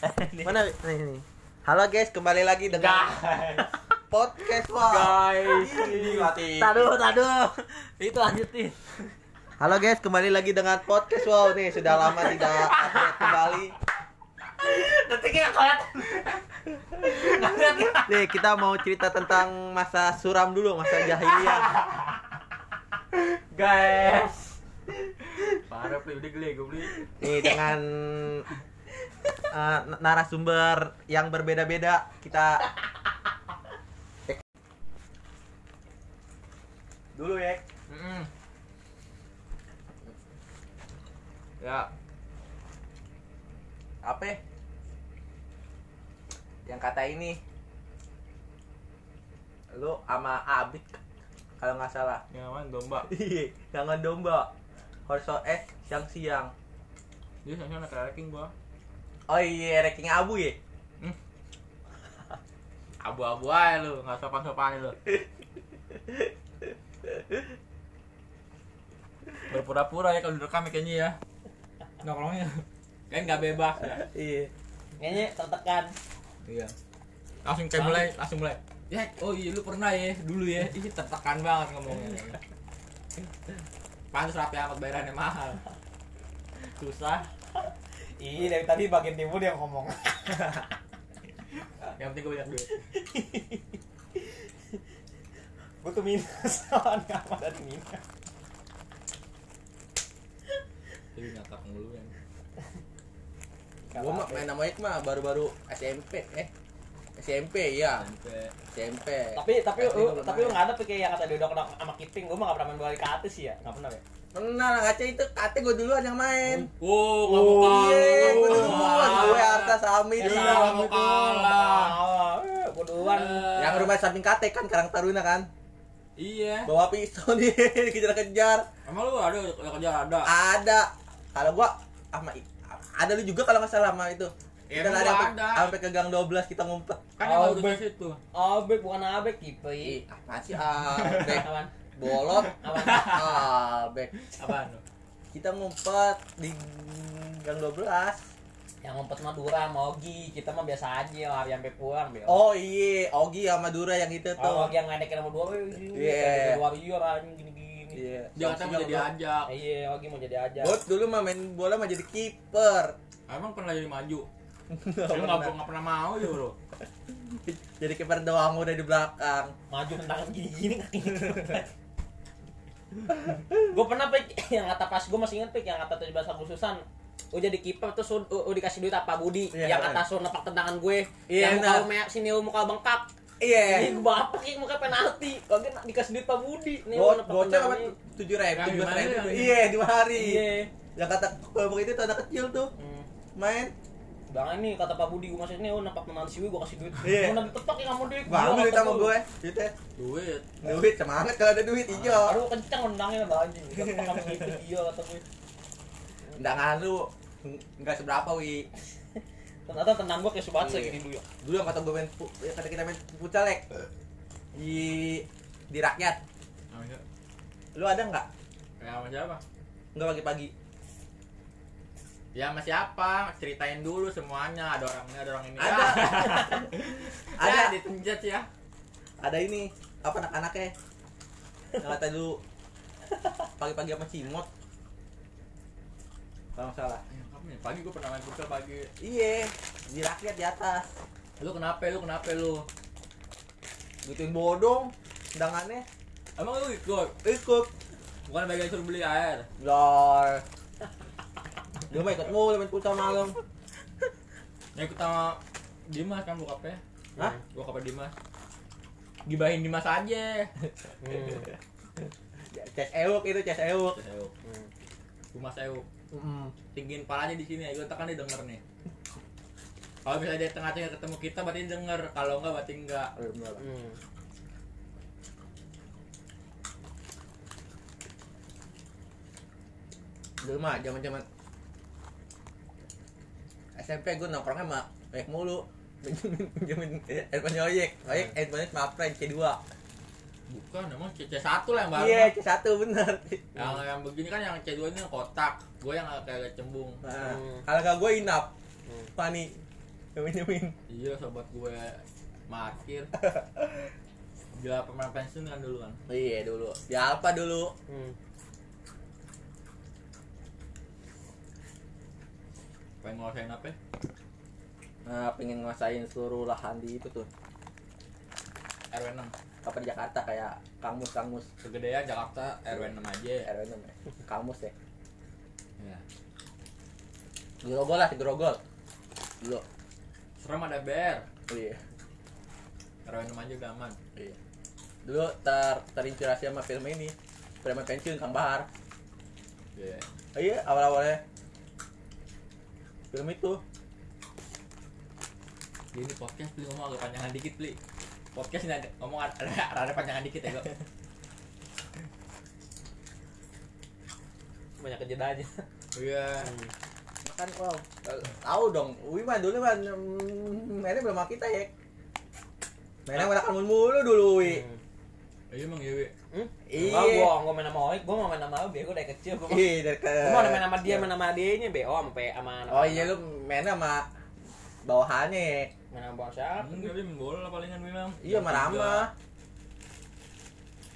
Mana? Nih nih. Halo guys, kembali lagi dengan podcast. Wow. guys Ih, mati. taduh taduh itu lanjutin. Halo guys, kembali lagi dengan podcast. Wow nih. Sudah lama tidak update kembali. detiknya kelihatan Nih, kita mau cerita tentang masa suram dulu, masa jahiliyah. guys. Parah beli udah geli gue beli. Nih dengan eh, narasumber yang berbeda-beda kita dulu ya. Mm-mm. ya Apa? ya? Yang kata ini lu sama Abid kalau nggak salah. yang mana domba Iya, jangan domba. Horso S siang-siang. dia sana nak ranking gua Oh iya, ranking abu ya. abu-abu aja lu nggak sopan sopan lu. Berpura-pura ya kalau direkam ya kayaknya ya. Nongkrongnya. Kan nggak bebas ya. Iya. Kayaknya tertekan. iya. Langsung kayak mulai langsung mulai. Ya oh iya lu pernah ya dulu ya. Ih tertekan banget ngomongnya. Pantas rapi amat bayarannya mahal. Susah Iya dari tadi bagian timur dia ngomong. yang penting gue banyak duit Gue tuh minus kawan kawan dari minus. jadi ngakak mulu kan Gua mah main nama mah baru-baru SMP eh. SMP ya, SMP. Tapi tapi lu tapi lu nggak ada pikir yang kata dia udah kena sama Kiping. Gue mah nggak pernah main bola di atas sih ya. Nggak pernah ya. Pernah lah ngaca itu kate gue duluan yang main. oh nggak mau kalah Iya, gue duluan. Gue harta Sami Iya, nggak mau kalah. Gue duluan. Eh, Yang rumah samping kate kan Karang Taruna kan. iya Bawa pisau nih dikejar-kejar. emang lu ada udah kerja ada Ada. Kalau gua sama ada lu juga kalau nggak salah sama itu. Ya, Kita lari gua sampai, ada. sampai ke gang 12 kita ngumpet. kan yang Oh, di situ Abek bukan Abek. Ih, apa sih Abek? Kawan. Bolot. Abek. apaan lu Kita ngumpet di gang 12. Yang ngumpet Madura, Mogi, kita mah biasa aja lari sampai pulang, Bel. Oh iya, Ogi sama Madura yang itu tuh. Oh, yang ngedekin sama dua, Iya. Dua warrior anjing gini-gini. Iya. dia katanya mau jadi diajak Iya, Ogi mau jadi aja. Bot dulu mah main bola mah jadi kiper. emang pernah jadi maju Nggak lu nggak pernah. pernah mau ya bro jadi kiper doang udah di belakang. maju tendangan gini-gini gue pernah pik. Yang kata pas gue masih inget pik yang kata 17 Agustusan gue jadi kiper terus lu, lu dikasih duit apa Budi? Iya, yang kan. kata suruh nepak tendangan gue. Iya, yang muka me- sini muka bengkak. Iya. ini gue bapak kayak muka penalti. Kalau gitu dikasih duit Pak Budi. Nih Go goceng apa? tendangan tujuh ribu, tujuh ribu. Iya di hari. iya. Yang kata kelompok itu tuh anak kecil tuh. Hmm. main. Bang ini kata Pak Budi gue masih ini lu nepak tendangan siwi gue kasih duit Iya. mau nanti tepak ya mau duit Bang duit sama gue. Duitnya. duit Duit semangat kalau ada duit hijau. aduh kencang nendangnya lah anjing tepak gitu iya kata gue Enggak ngalu. Enggak seberapa wi. ternyata tenang gue kayak Subatse Iya. gini dulu ya Dulu yang kata gue main yang kata kita main futsal Lek. di di rakyat. Lu ada nggak? ya sama siapa Enggak pagi-pagi. Ya sama siapa ceritain dulu semuanya ada orang ini ada orang ini Ada. Ya. Ada. ya ditunjuk ya Ada ini apa anak-anaknya? Kata dulu pagi-pagi sama Cimot. Kalau salah. Ya, pagi gue pernah main futsal pagi Iya, di rakyat di atas. lu kenapa lu kenapa lu Gituin bodong, undangannya emang lu ikut ikut. bukan bagian suruh beli air Lol. Dia mah ikut mulu main futsal malam. yang ikut sama Dimas kan bokapnya Hah? bokapnya Dimas gibahin Dimas aja Ces ewok itu, ces ewok. Terus Euk. Dimas Euk Mm. tinggiin palanya di sini ya gue tekan dia denger nih kalau misalnya dia tengah-tengah ketemu kita berarti denger kalau enggak berarti enggak Hmm. Dulu mah zaman-zaman SMP gue nongkrongnya mah baik mulu. Pinjemin handphone Oyek. Oyek handphone cuma April C2. bukan emang C, C1 lah yang baru Iya, C1 bener. yang yang begini kan yang C2 ini yang kotak gue yang kayak cembung Nah, Hmm. kalau gak gue inap, Hmm. Fani. Nyemin-nyemin. iya sobat gue markir gila pemain pensiun kan dulu kan Iya dulu. Ya apa dulu? Hmm. Pengen ngerasain apa ya? Nah, pengen ngerasain seluruh lahan di itu tuh. RW 6 Apa di Jakarta kayak Kangmus Kangmus kegedean Jakarta RW 6 aja RW 6 ya. Kangmus ya. ya. Grogol lah, Grogol. Dulu. serem ada bear Iya. RW 6 aja udah aman Iya. Dulu ter terinspirasi sama film ini. Preman pensiun Kang Bahar. iya Iya, awal-awalnya. Film itu. ini podcast beli ngomong agak panjangan dikit beli podcast ini ada, ngomong ada, ada, ada panjangan dikit ya kok Banyak kejedanya. iya Kan wow, tahu dong. Ui mah dulu mm, mainnya belum kita ya. Mainnya kan mulu dulu Ui. Hmm. Iya emang iya Wi. Hmm? Iya. Enggak, gua gua main sama Oik, gua mau main sama Oik, gua dari kecil gua. Ih, dari ke Gua mau main sama dia, main sama dia-nya BO sama P sama anak. Oh iya lu mainnya sama bawahannya. ya. main sama bawang siapa? enggak dia main bola palingan memang Iya, sama Rama.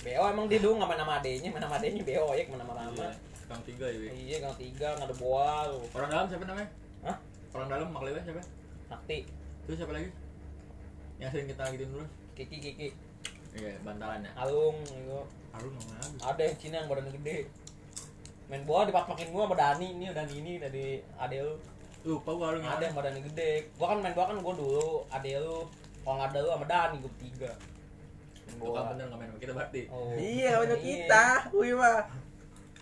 BO emang dia dulu nggak main sama adenya, main sama adenya BO Oik main sama Rama. iya kang tiga ya Wi. Iya, gang tiga nggak ada bola lu. orang dalam siapa namanya Hah? orang dalam maklewe siapa Sakti, terus siapa lagi yang sering kita gituin dulu Kiki Kiki, iya bantalan ya Alung, ngomong lagi Ada yang Cina yang badannya gede. Main bola dipak-pakin gua sama Dani ini, Dani ini dari ade lu. lupa gua Harun Ada yang badannya gede. Gua kan main bola kan gua dulu, ade lu. Kalau nggak ada lu sama Dani gua bertiga. Main Bukan bola. bener nggak main sama kita berarti Oh. Iya, banyak kita. Ui mah.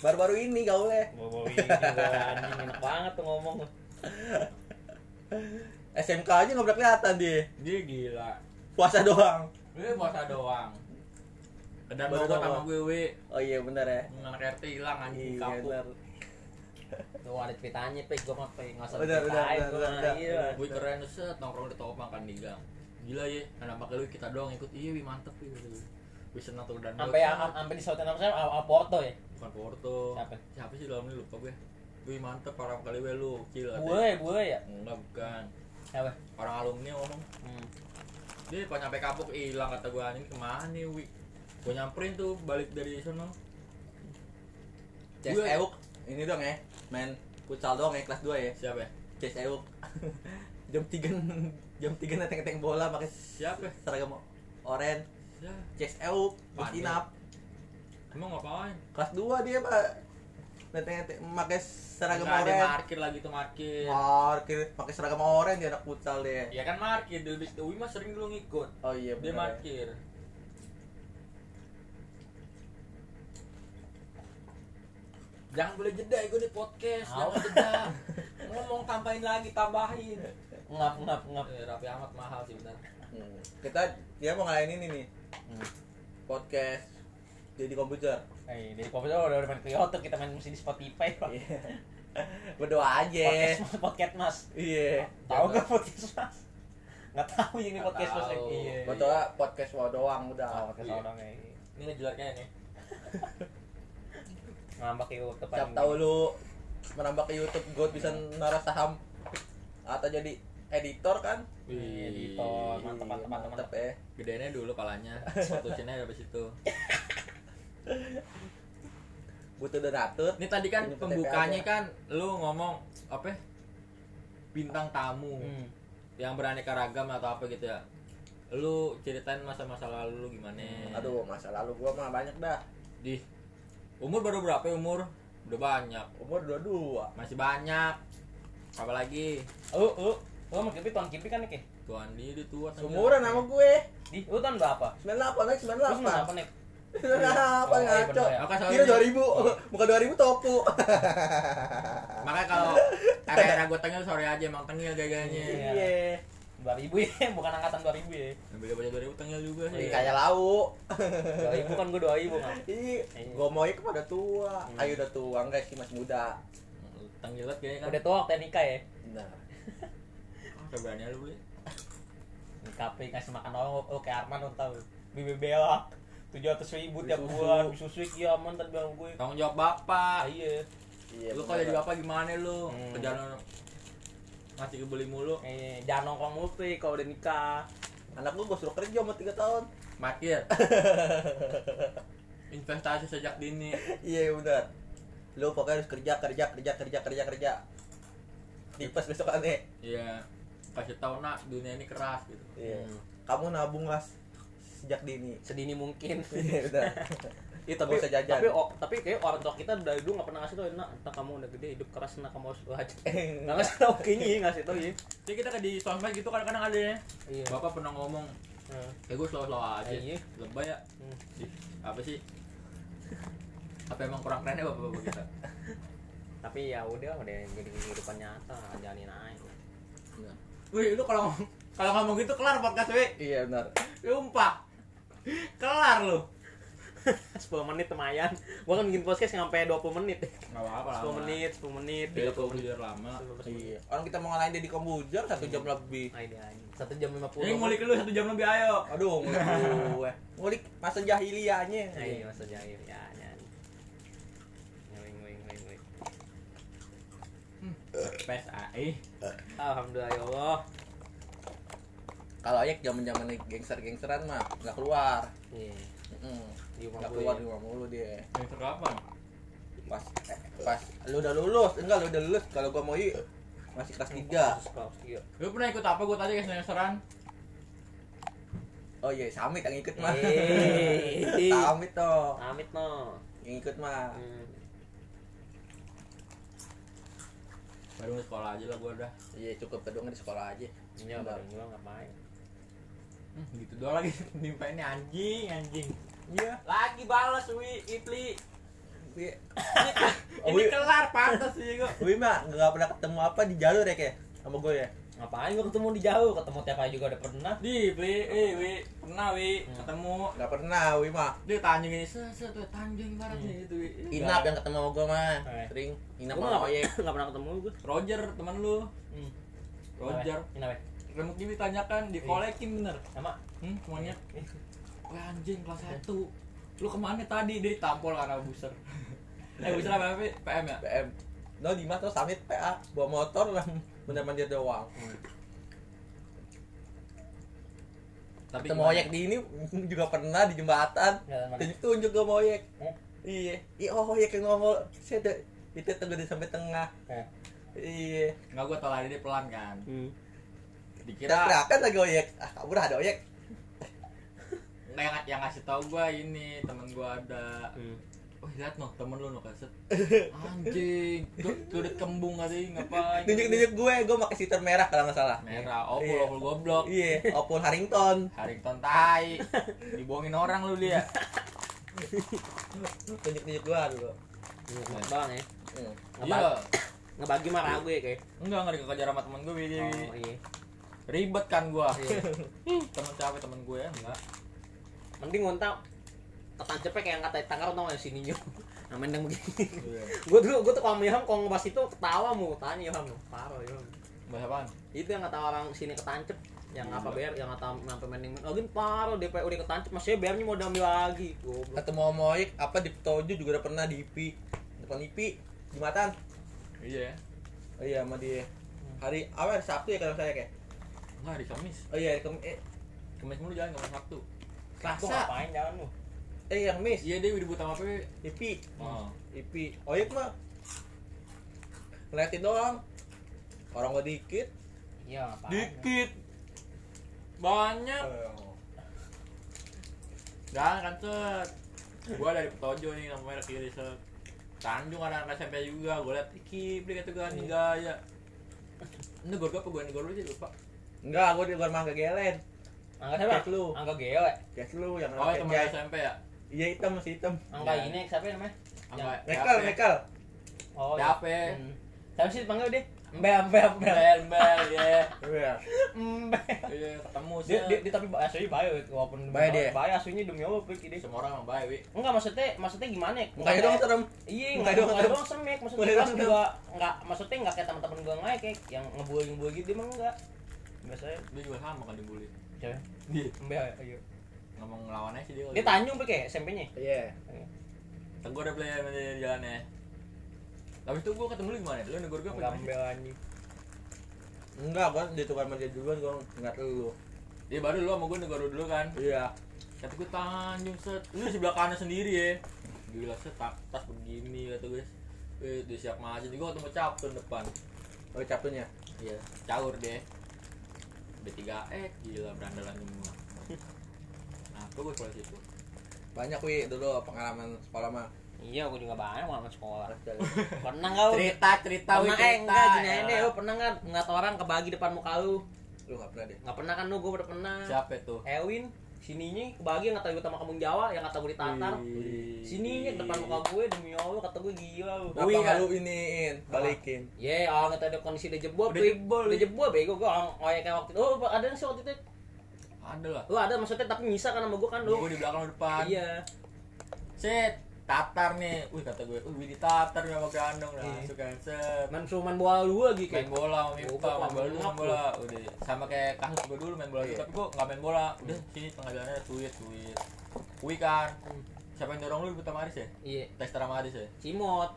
Baru-baru ini gaulnya. Bawa ini gua anjing enak banget tuh ngomong. SMK aja nggak pernah kelihatan dia. dia gila Puasa doang. Dia puasa doang Bogor doang. sama gue Wi. Oh iya bener ya. anak RT hilang anjing Iya kapuk bener. Tuh ada ceritanya, Pek. Gua mah Pek nggak usah Udah, udah, ceritain udah. Iya. gue keren set nongkrong di toko makan di gang gila ya anak pakai lu kita doang ikut iya wi mantep wi bisa senang tuh dan Sampai am- sampai di sautin nama saya Al Porto ya. bukan Porto Siapa? siapa sih dalam ini lupa gue Wih mantep orang kali gue lu kecil Gue, gue ya. enggak bukan Siapa? orang alumni ngomong Hmm. Dia pas nyampe kapuk hilang kata gue anjing ke mana nih wi gue nyamperin tuh balik dari Ces Gue- Euk. Ini dong ya. Main futsal doang ya kelas 2 ya. siapa ya? Ces Euk. jam 3 jam 3 neteng-neteng bola pakai siapa ya? seragam oren. Ces Euk, Pandai. Inap. emang ngapain Kelas 2 dia, Pak. Neteng-neteng pakai seragam Enggak, dia oren. markir lagi tuh markir Markir pakai seragam oren dia anak futsal dia. ya kan markir dulu Wih mah sering dulu ngikut Oh iya dia bener. ya. markir jangan boleh jeda gue di podcast jangan jeda ngomong tambahin lagi tambahin Ngap, ngap, ngap. eh, rapi amat mahal sih benar Hmm. Kita dia mau ngalahin ini nih. Hmm. Podcast jadi komputer. Eh, dari komputer udah udah main Kyoto, kita main musik di Spotify. Pak. Iya. Berdoa aja. Podcast mas, podcast mas. Iya. Tahu nggak podcast mas? Nggak tahu yang ini podcast mas. tahu. Iya. Tau lah, podcast mau doang udah. Oh, podcast Iya. orang kayak ini ngejelarnya nih ngambek ke YouTube Siap tahu lu menambah ke YouTube God bisa naruh saham atau jadi editor kan? Iya, editor. Mantap, mantap, mantap, mantap. ya. gedenya dulu palanya fotosinnya habis itu Butuh donatur. ini tadi kan pembukanya kan lu ngomong apa ya? bintang tamu Hmm. yang beraneka ragam atau apa gitu ya lu ceritain masa-masa lalu lu gimana Aduh, masa lalu gua mah banyak dah. di umur baru berapa ya umur udah banyak Umur 22. masih banyak apa lagi Lu, lu, lu sama Kipi, tuan Kipi kan nih, tuan diri tua Seumuran sama gue. Di, lu tahun berapa? 98 naik Lu sembilan 98. apa nih? Apa Oh, iya ngaco? ya. Oke, Kira ini- 2000, bukan 2000 topu. makanya kalau era-era gue tengil sore aja emang tengil gayanya Iya. Iya. 2000 ya, bukan angkatan 2000 ya. yang beda baca 2000 tengil juga sih Iya. Kayak lau. 2000 kan gue 2000 kan. Ih, Iya. gua mau kepada tua. Hmm. Ayo udah tua, enggak sih masih muda. tengil banget kayaknya kan Udah tua waktu nikah ya. Nah, berani lu beli Nikah kasih makan orang, oh kayak Arman lu tahu. Bibi Bella. Tujuh ratus ribu tiap Susu. bulan susu iya aman tadi bilang gue. Tanggung jawab ah bapak iya. Iya. lu kalau jadi bapak gimana lu? Hmm. kerjaan lu masih kebeli mulu. Eh, jangan nongkrong mulu kalau udah nikah. anak gua gua suruh kerja sama 3 tahun. Markir investasi sejak dini. Iya benar lu pokoknya harus kerja kerja kerja kerja kerja kerja. Tipes besok aneh Iya. Kasih tahu nak dunia ini keras gitu. Iya. Hmm. kamu nabung lah sejak dini. Sedini mungkin. iya Iya tapi usah jajan. tapi oh, tapi kayak orang tua kita dari dulu nggak pernah ngasih tau nak entah kamu udah gede hidup keras nak kamu harus belajar nggak ngasih tau kayaknya ya, ngasih tau ya jadi kita di sosmed gitu kadang-kadang ada ya. Iya. Bapak pernah ngomong Hmm. kayak gue slow slow aja. Eh, iya. lebay ya. Hmm. Ih, apa sih? Apa emang kurang keren ya bapak bapak kita? Tapi ya udah udah jadi kehidupan nyata jalanin aja. Wih lu kalau ngomong- kalau ngomong gitu kelar podcast wih iya benar. Sumpah kelar lu. 10 menit lumayan. Gua kan bikin podcast sampai 20 menit. Nggak apa-apa 10 menit 10 menit Dia 30 tuh menit. lama. Iya. Orang kita mau ngalahin Deddy Kombuzer satu jam lebih. Ah, ini aja. satu jam 50 ini ngulik lu satu jam lebih ayo. Aduh ngulik gue ngulik masa jahiliyahnya. Iya masa jahil ya nyanyi nguing nguing nguing nguing pes AI alhamdulillah ya Allah kalau ayek zaman zaman gangster gangsteran mah nggak keluar. Iya. Mm-mm. di rumah nggak keluar di rumah mulu dia. Yang kapan? Pas eh, pas lu udah lulus. Enggak lu udah lulus. Kalau gua mau i masih kelas 3 kelas tiga. Lu pernah ikut apa? Gue tadi guys seran oh iya Samit yang ikut mah. Eh. Samit toh amit no. Yang ikut mah. Hmm. baru di sekolah aja lah gue udah. Iya cukup. Kedua di sekolah aja. Iya, bareng gua ngapain? Hmm, gitu doang lagi. Nimpa ini anjing anjing. Iya. Lagi balas wi Ipli Iya. ini Wi- kelar pantas sih gue Wi mah nggak pernah ketemu apa di jalur ya kayak sama gue ya? Ngapain gua ketemu di jauh? Ketemu tiap hari juga udah pernah. di Ipli eh wi. Pernah wi. Hmm. ketemu. Nggak pernah Wi mah dia tanjung ini set set tuh tanjung barat Hmm. nih itu wi. Inap yang ketemu sama gue mah sering Inap Gua sama nggak Oyek nggak pernah ketemu gua. Roger teman lu. Hmm. Roger. Ini apa? Remuk ini ditanyakan di kolekin bener. Sama. hmm monyet Wah anjing kelas 1 Lu ke mana tadi? Dia ditampol karena buser. Eh buser apa? PM ya? PM No Dimas tuh Samit PA bawa motor lah. Bener mandir doang. Tapi ketemu Oyek di ini juga pernah di jembatan. Ya, mana? tunjuk tunjuk gue sama Oyek. Hmm? iya. Iya oh Oyek yang ngomong. Saya ada itu tengah di sampai tengah. Eh. iya. Enggak gua tau lari dia pelan kan. Hmm. Dikira teriakan lagi Oyek ah kabur ada Oyek Nggak, yang, yang ngasih tau gua ini temen gua ada. Hmm. Oh lihat noh temen lu noh kaset. Anjing Tuh kulit kembung tadi ngapain? Tunjuk tunjuk gue gue pakai sitar merah kalau nggak salah. Merah, opul, Iya. opul goblok. Iya Opul Harrington. Harrington tai. Dibohongin orang lu dia. Tunjuk tunjuk gue dulu. Iya, doang ya. Hmm. Iya. Ngebagi marah gue kayak. Enggak, enggak dikejar sama temen gue Oh iya. Ribet kan gua. Iya. Temen siapa? Temen gue ya? Enggak. Mending ngontak ketancepnya kayak kata tangkar tau gak sininya. Nah, mending begini. Iya. gue dulu gue tuh kalau Ilham kalau ngebahas itu ketawa mau tanya Ilham parah Ilham Bahasa apaan? itu yang kata orang sini ketancep yang Iya. apa bayar yang kata sampai mending lagi parah. DP udah ketancep masih bayarnya mau diambil lagi. Goblok. Ketemu sama Oyek apa di Petojo juga udah pernah di IPI depan IPI jembatan Iya. Oh iya sama dia. Hari apa hari Sabtu ya kalau saya kayak Enggak, hari Kamis. Oh iya hari Kem- eh, Kamis mulu jalan, Kamis Sabtu. Selasa ngapain jalan lu? Eh yang Mis Iya, dia udah buta apa? IPI. Oh. IPI. Oyek mah ngeliatin doang. Orang gua dikit. Iya ngapain? Dikit. Banyak Jangan kan set Gua dari Petojo nih, namanya kiri set. Tanjung ada anak SMP juga, gue liat Iki, beli kata gue nih gaya Ini gor apa gue nih sih lupa enggak gua di luar mangga gelen angga siapa Cek lu. angga gewe Gas lu yang Oh, jas. SMP ya? iya hitam masih hitam angga Iya. ini siapa namanya Angga Mekel Mekel oh Siapa? Hmm. siapa sih dipanggil dia Mbe Mbe Mbe Bel, bel, ya iya Mbe Iya, ketemu dia, sih dia, dia tapi aslinya baik walaupun Baik dia. baik aslinya demi apa Pik, dia Semua orang baik, Wi enggak maksudnya maksudnya gimana ya mukanya doang serem Iya, Mukanya nggak doang doang, serem. doang semek. Maksudnya Mukanya kelas doang juga nggak, maksudnya nggak kayak teman-teman gue nggak kayak yang ngebully ngebully gitu emang enggak. Biasanya Dia juga sama kan dibully cewek. Dia Mbak, ayo. ngomong ngelawan aja sih dia Dia Tanjung pakai SMP-nya. iya Tegur udah play sama dia di jalan ya Tapi itu gue ketemu lu gimana? Lu negor gue apa Enggak gimana? anjing. Enggak, gua ditukar sama dia duluan gua enggak lu. Dia baru lu sama gue negor dulu kan. Iya. Kata gue Tanjung set. Lu di sebelah kanan sendiri ya. Gila set ta- tas begini kata gue. Eh, dia siap maju. Gue ketemu Captun depan. Oh, capeknya. Iya, caur deh. B3X gila berandalan semua. Nah, gue gue sekolah situ. Banyak wi dulu pengalaman sekolah mah. Iya, gue juga banyak mau sekolah. Pernah nggak lu? Cerita, cerita, Pernah wih, eh cerita. enggak gini aja ya. deh, lu pernah nggak ngeliat orang kebagi depan muka lu? Lu enggak pernah deh. Nggak pernah kan lu, gue udah pernah. Siapa itu? Ewin, sininya kebagi yang kata gue sama kampung Jawa, yang kata gue ditatar. Sininya depan muka gue demi Allah kata gue gila lu. Kan? lu iniin, balikin? Ye, oh nggak tahu kondisi udah jebol, Udah jebol, udah Pi. jebol bego gue ngoyak kayak waktu itu. Oh, ada sih waktu itu. Ada lah. Lu ada maksudnya tapi bisa kan sama gue kan lu. Gue di belakang depan. Iya. Set, tatar nih. Wih kata gue, wih ditatar nih sama Gandong lah. Iya. Masuk kan set. Main suruh main bola lu lagi Main kayak. bola sama Goblok, main bola dulu main main bola. Udah sama kayak kasus gue dulu main bola dulu, Iya. tapi gue nggak main bola. Udah sini tengah jalannya tweet tweet. Wih kan. Siapa yang dorong lu pertama Aris ya? Iya. Tester sama Aris ya? Cimot.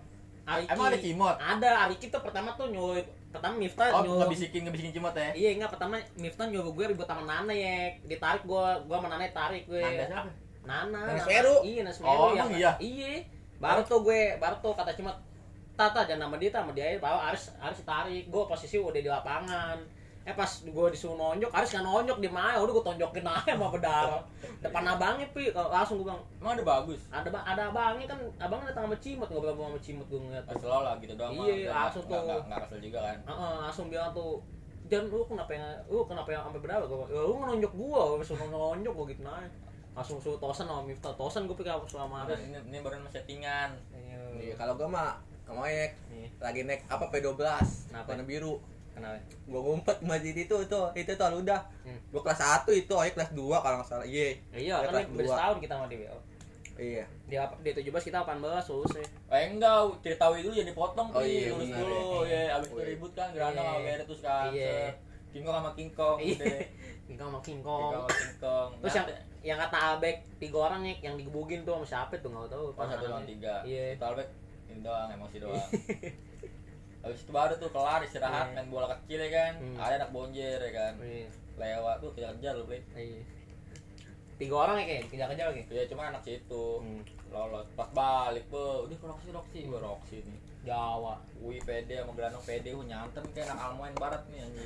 Ariki. Emang ada cimot? Ada, Ariki tuh pertama tuh nyuruh pertama Miftah Oh, nyuruh ngebisikin ngebisikin cimot ya? Iya enggak pertama Miftah nyuruh gue ribut sama Nana ya. Ditarik gua, gua sama Nana tarik gue. Nanda siapa? Nana. Nana Nana- Semeru. Iya, Nana Semeru Oh, yang iya? Iya. Baru tuh gue, baru tuh kata cuma Tata jangan nama dia sama dia baru Aris Aris tarik. Gue posisi udah di lapangan. Eh pas gue disuruh nonjok, Aris kan nonjok di mana? Udah gue tonjokin aja sama berdarah. Depan abangnya pi, langsung gue bilang Emang ada bagus? ada ba- ada abangnya kan abangnya datang sama Cimot ngobrol sama Cimot gue ngeliat. Pas lo lah gitu doang. mah. Iya, langsung tuh. nggak- Nggak kesel juga kan? Heeh, langsung bilang tuh jangan lu kenapa yang lu kenapa yang sampai berapa gue ya, lu nonjok gua gua suruh nonjok gua gitu nah langsung suruh tosan sama Miftah tosan gua pikir aku selama Aris ini, ini baru settingan. Iya, kalau gua mah Kemoyek Iya. lagi naik apa P12 Kenapa? warna biru kenapa gua ngumpet di masjid itu itu itu tuh udah Hmm. gua kelas 1 itu Oyek kelas 2 kalau nggak salah iya Ya, iya Dia kan kelas ini beda dua. setahun kita sama dia iya dia apa dia 17 kita 18 selesai Eh enggak, cerita dulu jadi potong Oh, iya, benar, dulu ya. ya. Abis itu Iya. ribut kan, Geranda Iya. sama Beret terus kan. Iya. set. King Kong sama King Kong iya udah. King Kong sama King King Kong Kong sama King Kong. terus yang yang kata Abek tiga orang nih yang digebugin tuh sama siapa tuh nggak tahu Oh, satu lawan tiga. iya Itu Albert ini doang, emosi doang. Habis itu baru tuh kelar istirahat Iya. main bola kecil ya kan. Hmm. Ada anak bonjer ya kan. Iya. Lewat tuh kejar-kejar lu, Pi. iya tiga orang ya kayak kejar-kejar lagi Ya cuma anak situ Hmm. lolos. Pas balik, Bu. Udah ke Roxy Roxy, gua Roxy nih. Jawa Wih pede sama Granong pede, uh nyantem kayak anak Almoen Barat nih anjing.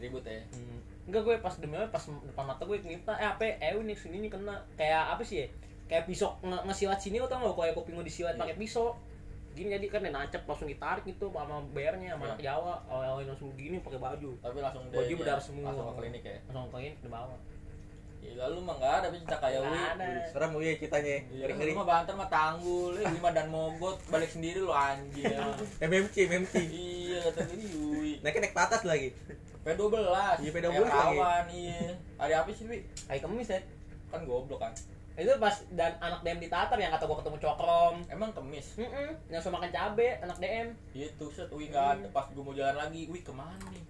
Ribut ya. Hmm. Enggak gue pas demi apa, pas depan mata gue ngipta eh apa eh ini sini kena kayak apa sih ya? Kayak pisau nge ngesilat sini lo tau gak kayak kuping gue disilat Iya. pakai pisau. Gini jadi kan dia nancep langsung ditarik gitu sama bearnya sama Iya. anak Jawa. Awal-awal langsung gini pakai baju. Tapi langsung Baju berdarah ya, semua. Langsung ke klinik ya. Langsung ke klinik dibawa. Gila lu mah enggak ada kayak Nggak Wi. serem iya ceritanya Iya, ngeri lu mah banter mah tanggul, eh lima dan mogot balik sendiri lu anjing. MMC MMC iya, kata ini Wi. naik ke atas lagi P12. Iya, P12 Kayak lagi. Kawan, iya. Ada apa sih, Wi? Kayak kemis ya. Kan goblok kan. Itu pas dan anak DM ditatar yang kata gue ketemu cokrom. Emang kemis. Heeh, yang suka makan cabe anak DM. Itu set Wi enggak ada. Pas gua mau jalan lagi, Wi ke mana nih?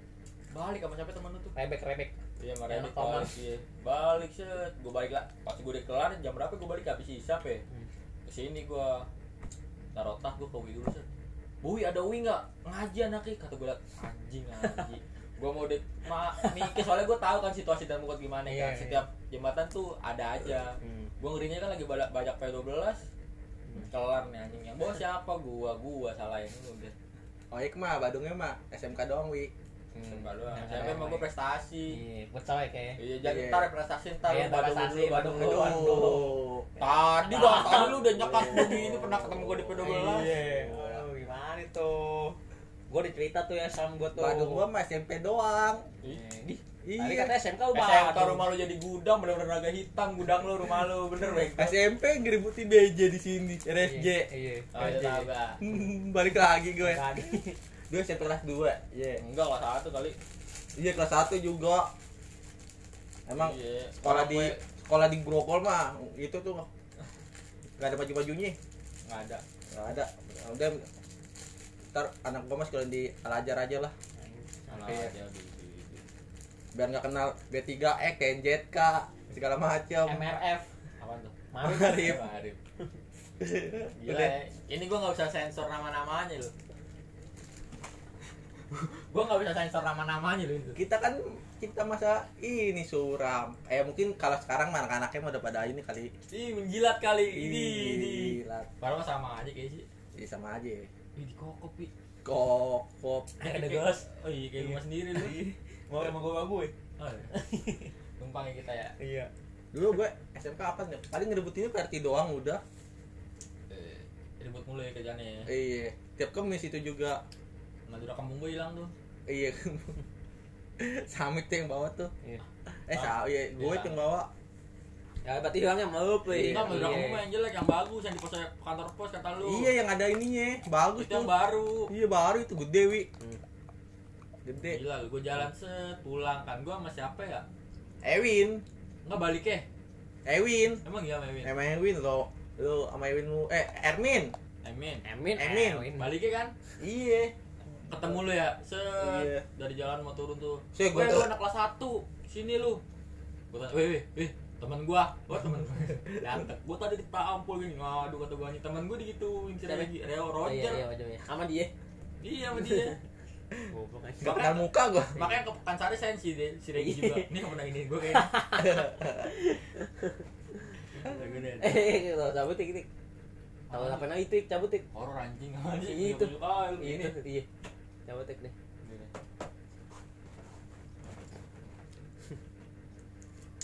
Balik sama siapa temen lu tuh? Rebek rebek. Iya, makanya anak Thomas. balik iya. Balik set, gua balik lah. Pas gua udah kelar jam berapa gua balik habis isap ya. Hmm. Ke sini gua taruh tas gua ke Wi dulu set. Wi ada Wi nggak ngaji anaknya kata liat, anjing ngaji. gua mau dek ma mikir soalnya gua tahu kan situasi dan muka gimana Iya, kan. iya. Setiap jembatan tuh ada aja. Hmm. Gua ngerinya kan lagi banyak banyak P12 kelar nih anjing yang bawa siapa gua gua salahin udah Oyek mah Badungnya mah SMK doang wi Sumpah doang. Yang Siapa emang gue prestasi. Iya, buat cewek kayak. Iya, jadi Iya. ntar prestasi ntar Iya, lu badung prestasi, dulu, badung badung dulu. Aduh. Tadi bang, tadi lu udah nyekat begini pernah ketemu gue di P12. Iya. Oh, gimana tuh? Gue dicerita tuh ya sama gue tuh. Badung gua mah SMP doang Ih. Iya. Tadi katanya SMK lu SMK Badung. rumah lu jadi gudang bener-bener naga hitam gudang lu rumah lu bener bego. SMP ngeributi BJ di sini RSJ Iya. Iya. Oh, iya? Hmm, balik lagi gue Tadi. Gue SMP kelas 2 Iya Enggak kelas satu kali. Iya kelas 1 juga Emang Iya. sekolah Orang di gue sekolah di Grogol mah itu tuh nggak ada baju bajunya nggak ada. nggak ada udah ntar anak gua mah sekolah di Al Azhar aja lah Iya. aja di- di- di- biar nggak kenal B3E KNZK segala macam MRF. Apaan tuh? Marif. Marif. Marif. Gila ya. Ini gue nggak usah sensor nama-namanya lu. gua nggak bisa sensor nama-namanya loh itu. Kita kan kita masa ini suram. Eh mungkin kalau sekarang anak-anaknya mau udah pada ini kali. Ih, menjilat kali. Ini ini. padahal mah sama aja kayak sih. Iya sama aja. Ih, di kokop pi. Kokop ada gas oh iya kayak gua sendiri lu. Mau sama gua gue. Oh, iya. tumpangnya kita ya. Iya. dulu gue SMK apa nih paling ngerebutinnya PRT doang udah. Eh, ribut mulu ya kerjaannya ya. Iya. Tiap kemis itu juga Madura kampung gue hilang tuh. Iya. Samit tuh yang bawa tuh. Iya. eh Ah, sa iya gue iya. tuh yang bawa. Ya berarti hilangnya melup Iya. Enggak, Madura kampung mah yang jelek yang bagus yang di pos kantor pos kata lu. Iya yang ada ininya. Bagus itu yang tuh. baru. Iya baru itu. Gede wi. Hmm. gede. Gila gue jalan set pulang. Kan gue sama siapa ya? Ewin. Nggak balik ya? Ewin. Emang iya sama Ewin? Emang Ewin lo. Lo sama Ewin lu eh Ermin. Emin. Emin, Emin. baliknya kan? Iya ketemu lu ya set Iya. dari jalan mau turun tuh Saya gue gua lu anak kelas 1 sini lu gue tanya weh weh weh teman gua gua teman datang gua tadi ditampol gini ngadu kata gua teman gua digituin si Siapa? Regi Reo Oh, Roger iya, iya, wajar ya. Sama dia. iya sama dia gak kenal muka gue makanya ke Pekansari saya si De- si Regi Iya. juga ini yang pernah ini gua kayaknya Gua. Eh, cabut tik tik. Tahu apa namanya itu cabut tik. horor anjing anjing Iya, itu. ah, Iya, itu, iya. Cabut tik deh.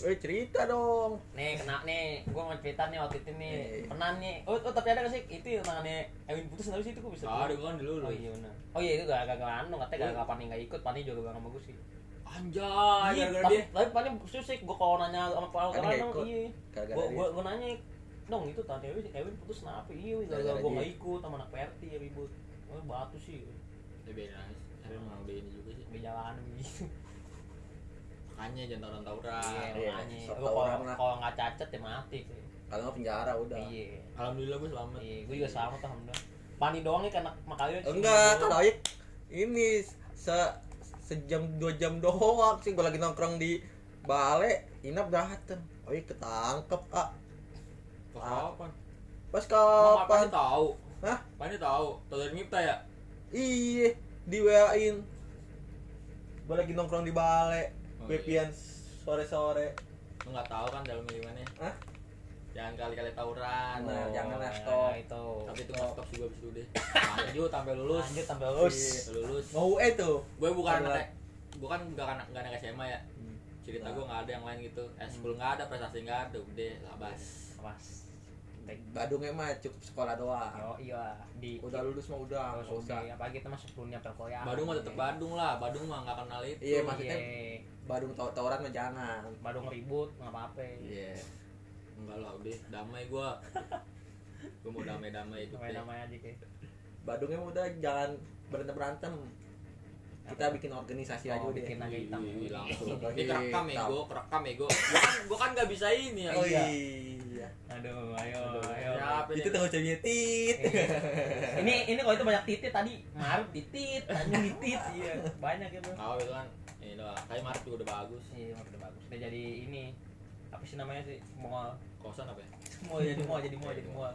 eh cerita dong Nih, kena nih. Gua mau cerita nih waktu itu nih. Eh. Pernah nih. Oh, oh, tapi ada gak sih itu yang tangannya Ewin putus enggak sih itu gua bisa. gua kan dulu Oh iya benar. Oh iya itu gak gak gak anu katanya gak gak Pani gak ikut, Pani juga gak bagus sih. anjay Iya, gara-gara tapi, dia tapi Pani susik gua kalau nanya sama Pak Alkaran ikut. iya. Gara-gara Gua gua gua nanya dong itu tadi Ewin Ewin putus kenapa? Iya, gara-gara gua gak ikut sama anak PRT ya ribut. Oh, batu sih. Ya beda. Saya emang udah ini juga sih. Di jalanan gitu. makanya jangan tawuran tawuran. Iya, iya, makanya. kalau nggak cacat ya mati. sih. kalau nggak penjara udah. Iya. alhamdulillah gua selamat. Iya, gue juga sama tuh alhamdulillah. Pani doang nih karena makanya enggak kalau Oyek ini se sejam dua jam doang sih gue lagi nongkrong di Bale. Inap dateng. Oyek ketangkep ah pas kapan? Pas kapan? Pani tahu? Hah? Pani tahu? Tahu dari Mipta ya iya di WA in. Gue lagi nongkrong di Bale Oh, Bepian sore sore lu nggak tahu kan dalamnya gimana? Hah? jangan kali-kali tawuran. Nah, Oh, janganlah, ya, stop. itu. tapi itu nggak stop gua abis deh lanjut sampai lulus. Lanjut sampai lulus. Sampai lulus. Mau UE tuh? Gue bukan anak gue kan bukan anak nggak anak SMA ya. Cerita Nah. gue nggak ada yang lain gitu. Eh school nggak ada prestasi nggak ada udah labas Pas. Badungnya mah cukup sekolah doang. Yo, iya. Di udah lulus mah udah Terus nggak usah. apalagi kita masuk dunia perkoyaan. Badung mah tetep Badung lah. Badung mah nggak kenal itu. Iya, maksudnya- Iya. Badung taw tawuran mah jangan. Badung ribut nggak apa-apa. iya. Enggak lah udah. Damai gue gue mau damai-damai hidup deh. Namanya aja kayak. Badungnya mah udah jangan berantem berantem kita Apa? bikin organisasi Oh, aja udah bikin naga hitam. Langsung. Ini kerekam ya gue kerekam ya gue gue kan gue kan nggak bisa ini ya. Oh iya. iya. Aduh, ayo, Aduh, ayo. itu ini? tahu ceweknya tit. Iya. ini ini kalau itu banyak titit tadi. Marut titit tanjung titit iya banyak itu. Tahu itu kan. Ini doang. Kayak Maret juga udah bagus. Iya udah bagus. Udah jadi ini. Apa sih namanya sih? Mau kosan apa ya? Mau jadi mau jadi mau jadi mau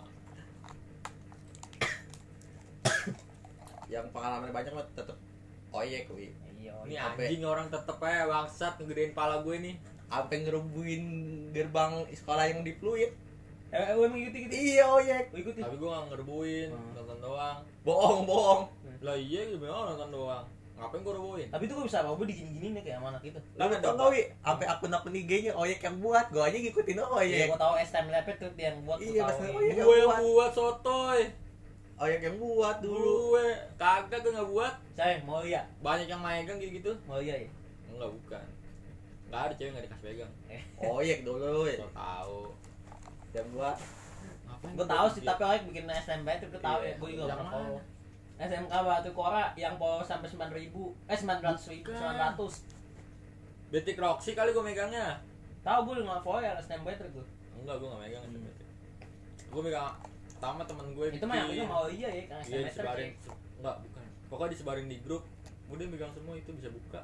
yang pengalaman banyak mah tetep oyek wi iya ini Apa? anjing orang tetep aja bangsat ngegedein pala gue nih sampai ngerebuin gerbang sekolah yang di Pluit eh eh, emang ikuti ikuti iya oyek Oh, ikuti tapi gue nggak ngerbuin Hmm. nonton doang. Bohong bohong. Lah iya gitu memang nonton doang. Ngapain gue rebuin tapi itu gue bisa apa? Gue digini gini nih kayak sama anak itu. Lu tau gak wi. Sampai akun akun IG-nya oyek yang buat. Gua aja ngikutin iya. Oyek gue tahu STM Lepet tuh dia yang buat Iya, gue oh iya. iya. gue yang buat sotoy oyek yang buat dulu. Gue. Kagak gue nggak buat. Saya mau ya banyak yang megang gitu gitu. Mau ya ya enggak bukan. Nggak ada cewek nggak dikasih pegang. Oyek dulu so tahu yang buat ngapain gue tahu sih tapi orang bikin STM Lepet gue tahu. Iya, ya gue juga yang pernah mana? follow SMK Batu Kora yang follow sampai sembilan ribu. Eh sembilan ratus ribu sembilan ratus. Betik Roxy kali gue megangnya? Tahu gue nggak follow ya STM Lepet gue enggak gue nggak megang. Betik gue megang pertama temen gue itu mah yang punya mau iya ya kan iya disebarin. enggak bukan. Pokoknya disebarin di grup. Udah megang semua itu bisa buka.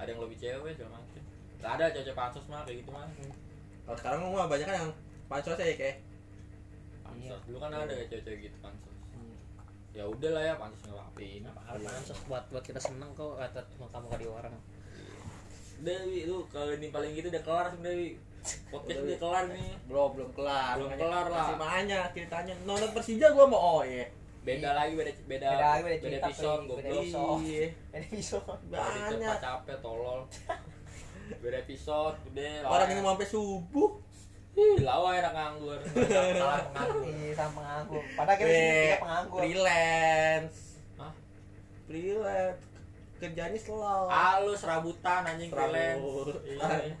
Ada yang lebih cewek segala macam Gak ada cewek pansos mah kayak gitu mah. Kalau sekarang mah banyak kan yang pansos ya kayak pansos. Iya. dulu kan ada ya cewek-cewek gitu pansos. Ya udah lah ya pantas ngelakuin pansos buat buat kita seneng kok kata muka-muka di orang? Dewi lu kalau ini paling gitu udah kelar Dewi podcast udah kelar nih. Belum belum kelar. Belum kelar lah. masih banyak ceritanya. Nonton Persija gua mau oh ya beda lagi beda beda Beda lagi, beda cerita, episode goblok. Beda episode. iya. Ini bisa Kalau di banyak. capek tolol. Beda episode udah orang ini mau sampai subuh. Ih, lawa enak nganggur salah nganggur. Iya sama penganggur. Padahal kita Eh, tiga penganggur. freelance. Hah? freelance. Kerjanya slow. Halus rabutan anjing freelance. Iya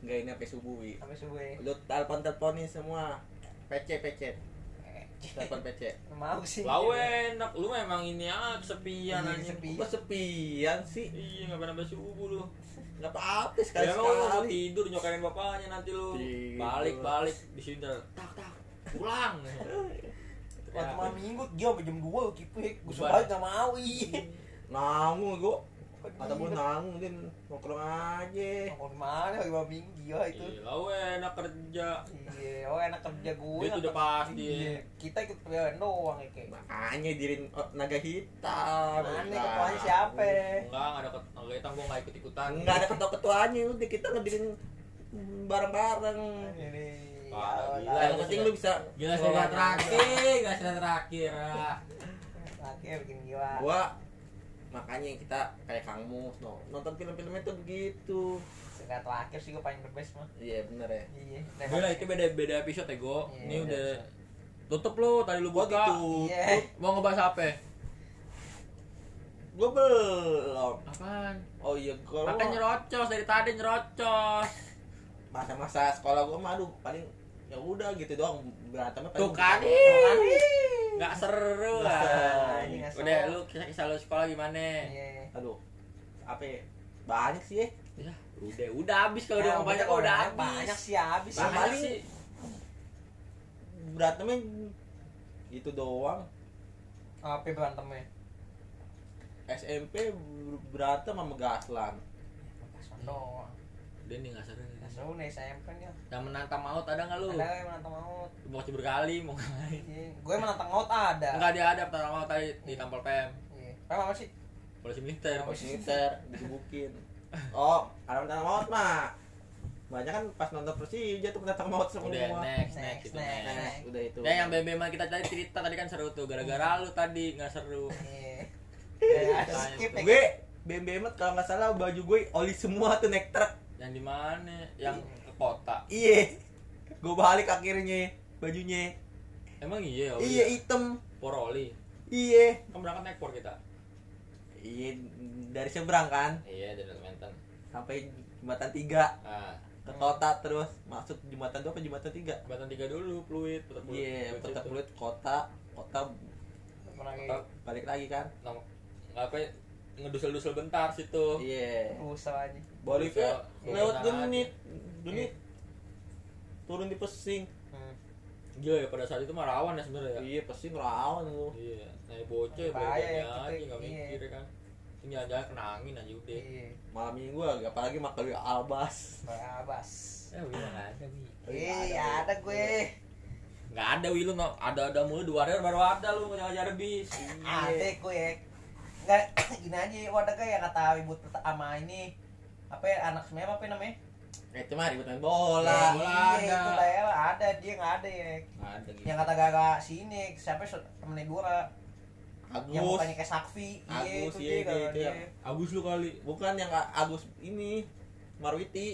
nggak ini sampai subuh wi. Sampai subuh ya lu telepon teleponin semua PC PC telepon PC mau sih. Lau enak, lu memang ini ah kesepian Iya, anjing. kok sepian sih? Iya, nggak pernah subuh lu. nggak apa-apa sekali Ya lu mau sekali. tidur nyokain bapaknya nanti lu. Tidur. Balik balik di sini tak tak. Pulang. waktu malam minggu dia sampai jam 2 kipik gue sebalik gak mau iya nanggung gua Kata gua nanggung din nongkrong aja. Mau di mana? Lagi malam minggu gila itu. Iya, lau enak kerja. iya oh enak kerja gue Dia tuh udah pasti. Iya, kita ikut pilihan doang ya kayak. Makanya dirin oh, naga hitam. Mana ketuanya siapa? Enggak, enggak ada enggak hitam gua enggak ikut ikutan. nggak ada ketua ketuanya udah kita ngedirin bareng-bareng. Ini Parah, ya, gila. yang penting lu bisa Gila sudah terakhir, gak sudah terakhir. ah. Akhirnya bikin gila. Gua makanya kita kayak Kang Mus no. nonton film-filmnya tuh begitu Enggak terakhir sih gue paling the best mah iya bener ya iya Gila, itu beda beda episode ya, Go. Iya, Ini udah tutup lu, tadi lu gua buka. gitu iya Mau ngebahas apa? gua belum Apaan? oh iya gua Makanya nyerocos dari tadi nyerocos. masa-masa sekolah gua mah aduh paling ya udah gitu doang berantemnya paling Tuh kan, doang. nggak seru lah. Udah lu kisah-kisah lu sekolah gimana? iya. Aduh. Apa ya? banyak sih ya. Ya, udah udah habis kalau udah Nah, mau banyak kalau udah banyak- habis. banyak sih habis. Sih Banyak Banyak sih. berantemnya itu doang. Apa berantemnya? SMP berantem sama Gaslan doang Udah nih nggak seru. nih. Kasuan nih SMP nya Yang menantang maut ada nggak lu? ada yang menantang maut Mau coba berkali mau ngapain? iya gue menantang maut ada Enggak dia ada menantang maut tadi di tampol PM. iya apa apa sih Polisi militer. Polisi militer digebukin oh ada penantang maut mah banyak kan pas nonton Persija tuh penantang maut semua Udah next next Next, itu next. next. Udah itu Ya yang BB kita tadi cerita tadi kan seru tuh gara-gara lu tadi nggak seru. iya Ya, ya gue BBM kalau nggak salah baju gue oli semua tuh naik truk Yang di mana? Yang ke kota. iya gue balik akhirnya bajunya. Emang iya. oh iya? hitam. Poroli. iya Kan berangkat naik por kita. iya dari seberang kan? Iya dari Kalimantan. sampai jembatan tiga. Ah, ke kota terus. Masuk jembatan dua apa jembatan tiga? Jembatan tiga dulu, fluid, putar fluid. iya Fluid kota kota. Kota Apa lagi Kota- balik lagi kan? Nong- apa ya, ngedusel-dusel bentar situ. iya usah aja balik ke Iya, lewat genit genit turun di pesing hmm. Gila ya pada saat itu mah rawan ya sebenarnya ya. iya pesing rawan lu Iya, naik bocah ya boleh ya, aja kita- nggak iya. mikir kan. Ini jalan-jalan kena angin aja udah. iya malam minggu lagi apalagi makan di albas Barabas Eh, nggak ada wi. iya ada gue Nggak ada wi lu no. ada ada mulu dua hari baru ada lu jangan jadi bis. ada gue nggak gini aja wadah gue yang kata ibu sama ini apa ya anak semen apa namanya? Eh cuma ribut main bola. Ya, bola iya, ada. itu lah ya ada dia nggak ada ya. Ada gitu. yang kata gak sini siapa sih temennya yang Agus. mukanya kayak Sakfi. Iya Agus, itu iya, dia iya, kalau itu dia yang- Agus lu kali. bukan yang Agus ini Marwiti.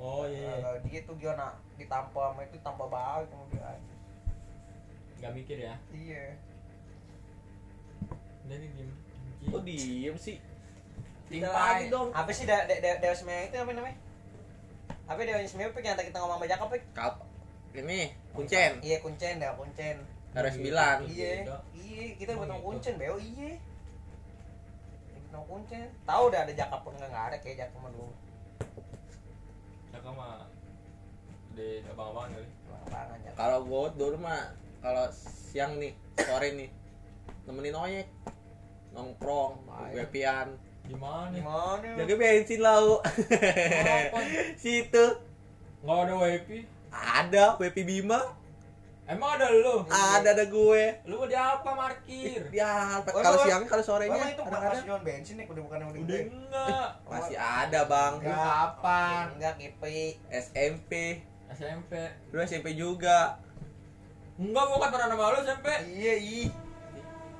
Oh Nah, kalau dia tuh dia nak ditampar sama itu tampar balik sama dia. Nggak mikir ya. iya. Udah nih diem. kok diem sih Lagi dong. apa sih da da da Dewa Semea itu apa namanya? Apa Dewa Semea Pik yang tadi kita ngomong sama Jakab Pik? Kap ini kuncen. Iya kuncen Dewa kuncen. RS 9 iya. Beda. iya kita buat Oh, nama gitu. kuncen beo. Iya. Kita nama kuncen. Tahu udah ada Jakab pun nggak ada kayak Jakab mah dulu Cakap mah di abang-abangan kali. Bang Jakab kalau gue dulu mah kalau siang nih sore nih nemenin oyek. Nongkrong wepian Gimana? gimana jaga bensin lau Apa? situ Nggak ada WiFi. ada WP Bima Emang ada lu? Ada ada gue. Lu mau di apa parkir? Ya, Oh, kalau siang kalau sorenya Emang itu masih jual bensin nih, udah bukan yang udah Udah enggak. masih ada, Bang. Lu kapan? Enggak, kipi. SMP. SMP. Lu SMP juga. Enggak, gua kan pernah nama lu SMP. Iya, ih.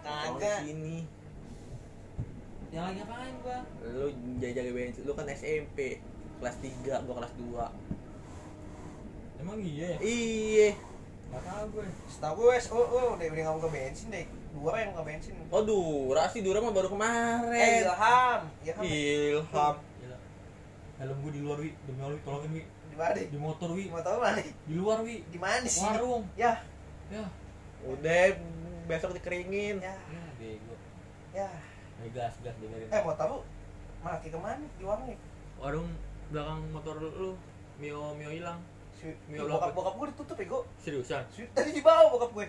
Kagak. sini. Yang lagi ngapain gua? Lu jaga bensin. Lu kan SMP. Kelas 3, gua kelas 2. Emang iya ya? Iya. Enggak tahu gue. Setahu gue, oh, oh, udah udah nggak buka bensin deh. Dua yang buka bensin. Waduh, Rasi Dura mah baru Eh, kemarin. Ilham. Ilham. Ilham. Gila. Helm gua di luar, Wi. Demi Allah, tolongin, Wi. Di mana? Di motor, Wi. Tahu mana? Di luar, Wi. Di mana sih? Warung. Ya, Ya. Udah besok dikeringin. ya, Ya, bego. ya. Eh, gas, gas dengerin. Eh, mau tahu? Maki ke mana di warung nih? warung belakang motor lu Mio Mio hilang Si, Mio bokap bokap gue ditutup ya, gue. seriusan Tadi dibawa bokap gue.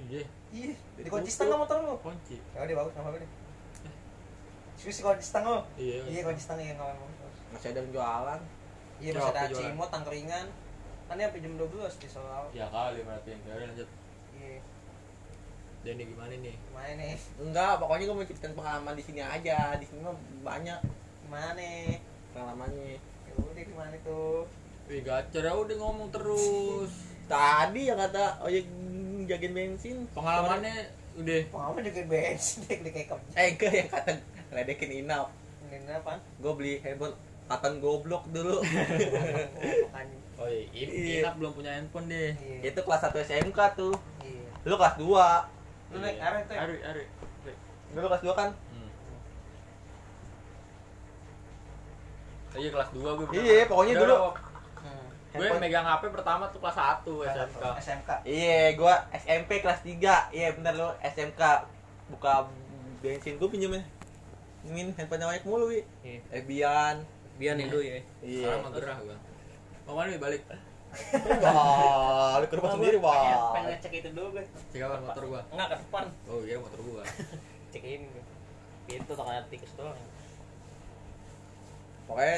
iya Iya, dikunci setengah motor lu. kunci Ya udah bagus nama gue deh. Serius kunci setengah. iya Iya, kunci setengah yang kawan. Masih ada yang jualan. Iya, Ya, masih ada cimot, tangkeringan. Kan dia sampai jam 12 di soal. ya kali berarti ya udah lanjut Iya, Denny gimana nih gimana nih? Enggak, pokoknya gue mau ceritain pengalaman di sini aja. Di sini mah banyak Gimana nih? pengalamannya. Ya udah gimana tuh? Wih gacor ya udah ngomong terus Tadi yang kata ojek jagain bensin. pengalamannya udah Pengalaman juga bensin deh di kayak kerja. Eh, enggak yang kata ledekin inap. Ini apa? Gue beli handphone kapan goblok dulu. Makanya. oh iya Iya. Inap belum punya handphone deh Iya. Itu kelas 1 SMK tuh. Iya. Lu kelas 2. Lu naik Iya. arah ya? Ari Ari Lu kelas 2 kan? hmm. iya kelas 2 gue Iya, pokoknya dulu. Gue megang HP pertama tuh kelas 1 SMK SMK. Iya, gua SMP kelas 3. Iya, bener lu SMK buka bensin gua pinjemin min handphone banyak mulu, Wi. Iya. Eh, Bian. Nih ya. Iya. sekarang mah gerah gue mau mana balik Wah, lu ke rumah sendiri, Pengen, wah. pengen ngecek itu dulu gue. cekawan motor gua Enggak ke depan. oh iya motor gua Cek ini tak ada tikus doang. Pokoknya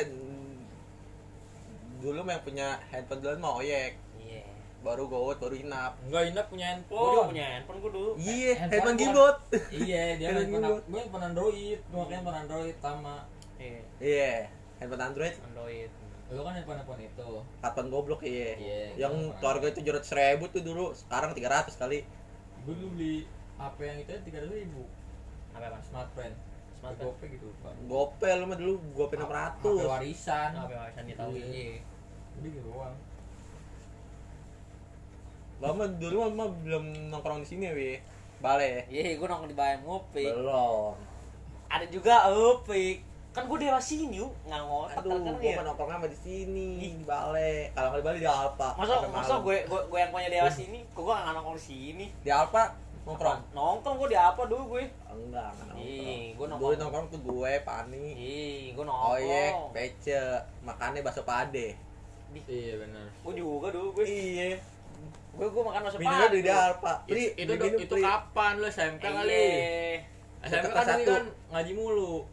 dulu yang punya handphone duluan mah oyek. Iya. Baru gowot, baru inap. enggak Inap punya Gue juga handphone punya handphone gue dulu. Iya, handphone handphone gua- gimbot. iya dia Handphone handphone gimbot. gue handphone Android makanya handphone Android sama Iya. Iya, handphone Android. Android. Lu kan handphone handphone itu Kapan goblok iya. Iya, Yang gua keluarga itu jurat seribu tuh dulu, sekarang 300 kali. gue dulu beli HP yang itu tiga ratus ribu Apa apa? smart friend Smart smart gope gitu pak Gopel lu mah dulu gopel HP 600. warisan Apa warisan ditahu Iya. iya. udah gitu doang Lama dulu mah belum nongkrong di sini, Wi. Bale. Iya, gue nongkrong di Bayam ngopi. Belum. Ada juga Upik. Kan gue daerah sini yuk, nggak ngotak Aduh, kan gua ya. nongkrongnya mah di sini, di Bale. Kalau nggak di Bale di Alfa. Masa masa gue gue gue yang punya daerah sini, kok gue nggak nongkrong di sini. di Alfa nongkrong. Nongkrong gue di apa dulu gue? Enggak, enggak nongkrong. Dulu nongkrong. nongkrong tuh gue, Pani, Ih, gue nongkrong. Oyek, Pece, makannya bakso pade. iya benar Gue juga dulu gue. Iya. Gue gue makan masuk Minumnya di Alfa. Pri, itu itu, itu kapan lu SMK kali Iya. Kelas kan, satu. kan ngaji mulu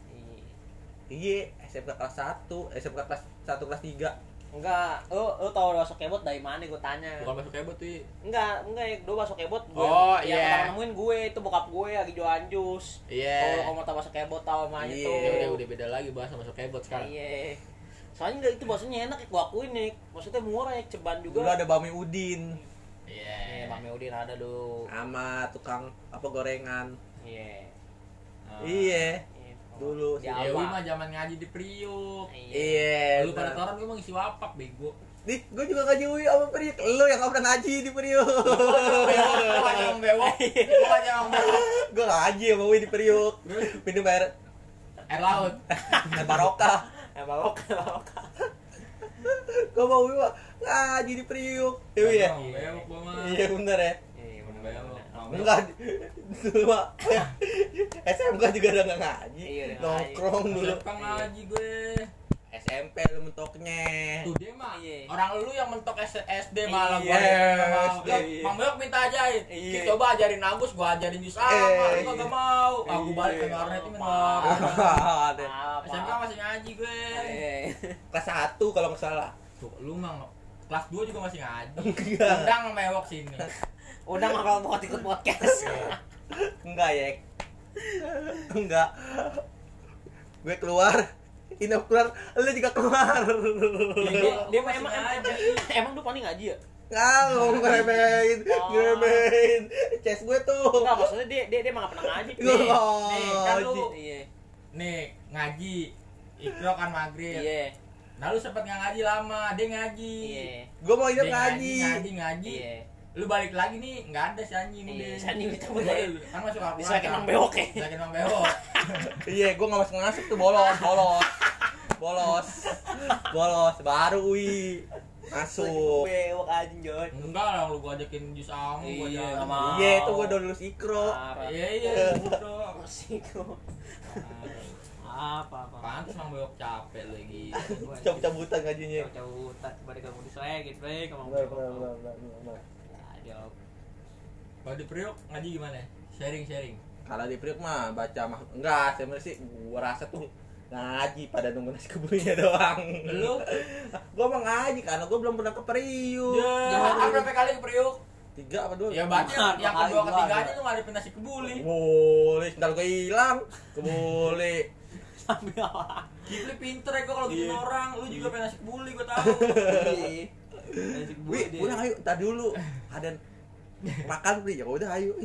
Iya, SMK kelas 1, SMK kelas 1 kelas 3. Enggak, lu lu tau bakso kebot dari mana gue tanya. bukan masuk kebot tuh Enggak, enggak ya, dulu bakso kebot gue. Oh, yang iya. pertama nemuin gue itu bokap gue lagi jualan jus. iya Kalau kamu mau tau bakso kebot tau namanya Iya. tuh. Ya udah udah beda lagi bahasa masuk kebot sekarang Iya. Soalnya enggak itu baksonya enak ya, gua akuin nih. Maksudnya murah ya, ceban juga. Dulu ada Bami Udin Iya, iya Bang Udin ada dulu. sama tukang apa gorengan. Iya. Ah. Iya. Iya. Dulu Di sih. Dewi Alfa. mah zaman ngaji di Priuk Iya. lu pada toran gue mau ngisi wapak bego Nih, gue juga ngaji UI sama Priuk. Lu yang gak pernah ngaji di Priuk. Aja yang bewok aja yang bewok gue ngaji sama UI di Priuk. Minum air air laut air barokah. Eh, babok, babok. Gue mau UI mah ngaji di Priuk. Iya ya? Yang bewok gua mah Iya bener ya. Iya, bener. Enggak, dulu mah SMK juga udah gak ngaji. Iya, Nongkrong dulu. SMK ngaji gue SMP lu mentoknya. Tuh dia mah Iya. orang lu yang mentok S- SD Iya, malah. SD. Lah, Mang Beok minta ajarin. Iya. Kita coba ajarin Agus, gua ajarin Yus ah, Eh, lu kagak mau. Aku Iya. balik ke warnet. Apa? SMK masih ngaji gue. Iya. Kelas 1 kalau nggak salah. Tuh, lu mah kelas 2 juga masih ngaji. Enggak. Undang mewok sini. udah mah kalau mau ikut podcast Enggak ya. Enggak. Gue keluar. Inap keluar, lu juga keluar. dia, dia mah emang emang, ngaji. emang lu paling ngaji ya Nggak, ngeremehin, Oh. ngeremehin. Ces gue tuh. enggak maksudnya dia dia dia emang gak pernah ngaji Gue Nih, nih, kan lu iya nih ngaji ikro kan maghrib iya nah lu sempet nggak ngaji lama dia ngaji iya Gue mau hidup Dia ngaji. ngaji ngaji iya lu balik lagi nih nggak ada si anjing Iya, si anjing aja. kan masuk Al-Quran Disalahin kan. Mang Bewok ya. Disalahin Mang bewok Iya, gue nggak masuk masuk tuh bolos, bolos, bolos, bolos. Baru ui masuk. bewok anjing Joy enggak lah lu gua ajakin jus amu gua Iya, mau. Iya, itu gue udah lulus ikro. Iya iya masih kok apa apa pantas Mang bewok capek lagi Cabut-cabutan ngajinya. Cabut-cabutan, balik kamu diselengit, Bre, ke Mang Benar, Bewok. benar, benar, benar, benar. Ya, kalau di Priok ngaji gimana? Sharing sharing Kalau di Priok mah baca mah enggak, sebenarnya sih gua rasa tuh ngaji pada nunggu nasi kebunnya doang. lu? Gua mah ngaji karena gua belum pernah ke Priuk. ya. Kan berapa kali ke Priok? Tiga apa dua? ya berarti yang, kedua dua, ketiganya lu ngadepin nasi kebuli. Boleh, sendal gua hilang. Boleh. Sambil apa? Kipli pinter ya gua kalau bikin Iya. orang. Lu juga pengen nasi kebuli gua tahu. Iya. Wih, pulang ayo, tar dulu. Ada makan Pri, ya udah ayo.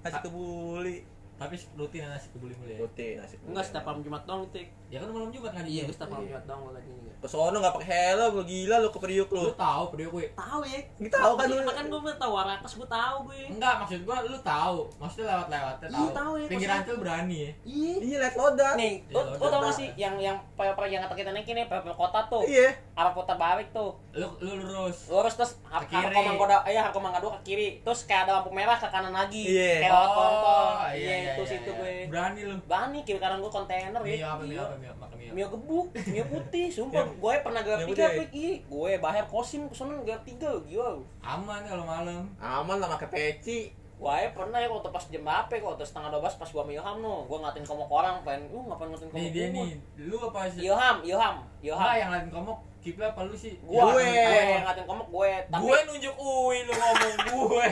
Nasi kebuli. Tapi rutin nasi kebuli mulai ya Rutin nasi kebuli. Enggak setiap malam Jumat doang, Tik. ya kan malam jumat ngaji Iya, gue setiap malam Jumat doang gua lagi. Ke sono enggak pakai helm, lu gila lu ke Priuk lu. lu tahu Priok gue Tahu ya? Kita tahu kan lu. Makan gue tahu Warakas gue tahu gue. enggak maksud gua lu tahu maksudnya lewat lewatnya Iya, tahu tahu ya, pinggir maksudnya. ancol berani ya Iya. Iya, lihat lodan. Nih, Iya, lu, lu udah. tau gak sih yang yang payah yang kata kita naikin nih, payah kota tuh. Iya. Arah putar balik tuh. lu lu lurus lurus terus kiri. Harko Manggoda eh Harko Mangga dua ke kiri terus kayak ada lampu merah ke kanan lagi Iya. kayak lewat kontol iya, iya iya, itu iya, situ iya. gue berani lu. Bani kiri kanan gue kontainer ya apa Gila. apa makan mie Mio gebuk, mio putih, sumpah Mio- gue pernah gelar Mio tiga iya, gue bahar kosim ke sana gelar tiga, gila. Aman kalau malam. Aman lah pakai peci. Gue pernah ya waktu pas jam berapa ya, waktu setengah dua pas gue sama Ilham no, gue ngatin komok orang, pengen, uh ngapain ngatin komok nih dia gua? nih lu apa sih? Ilham, Ilham, Ilham, yang lain komok Kipli apa lu sih? Gue, Gue. gue yang ngatin komok gue, tapi gue nunjuk Uwi lu ngomong gue.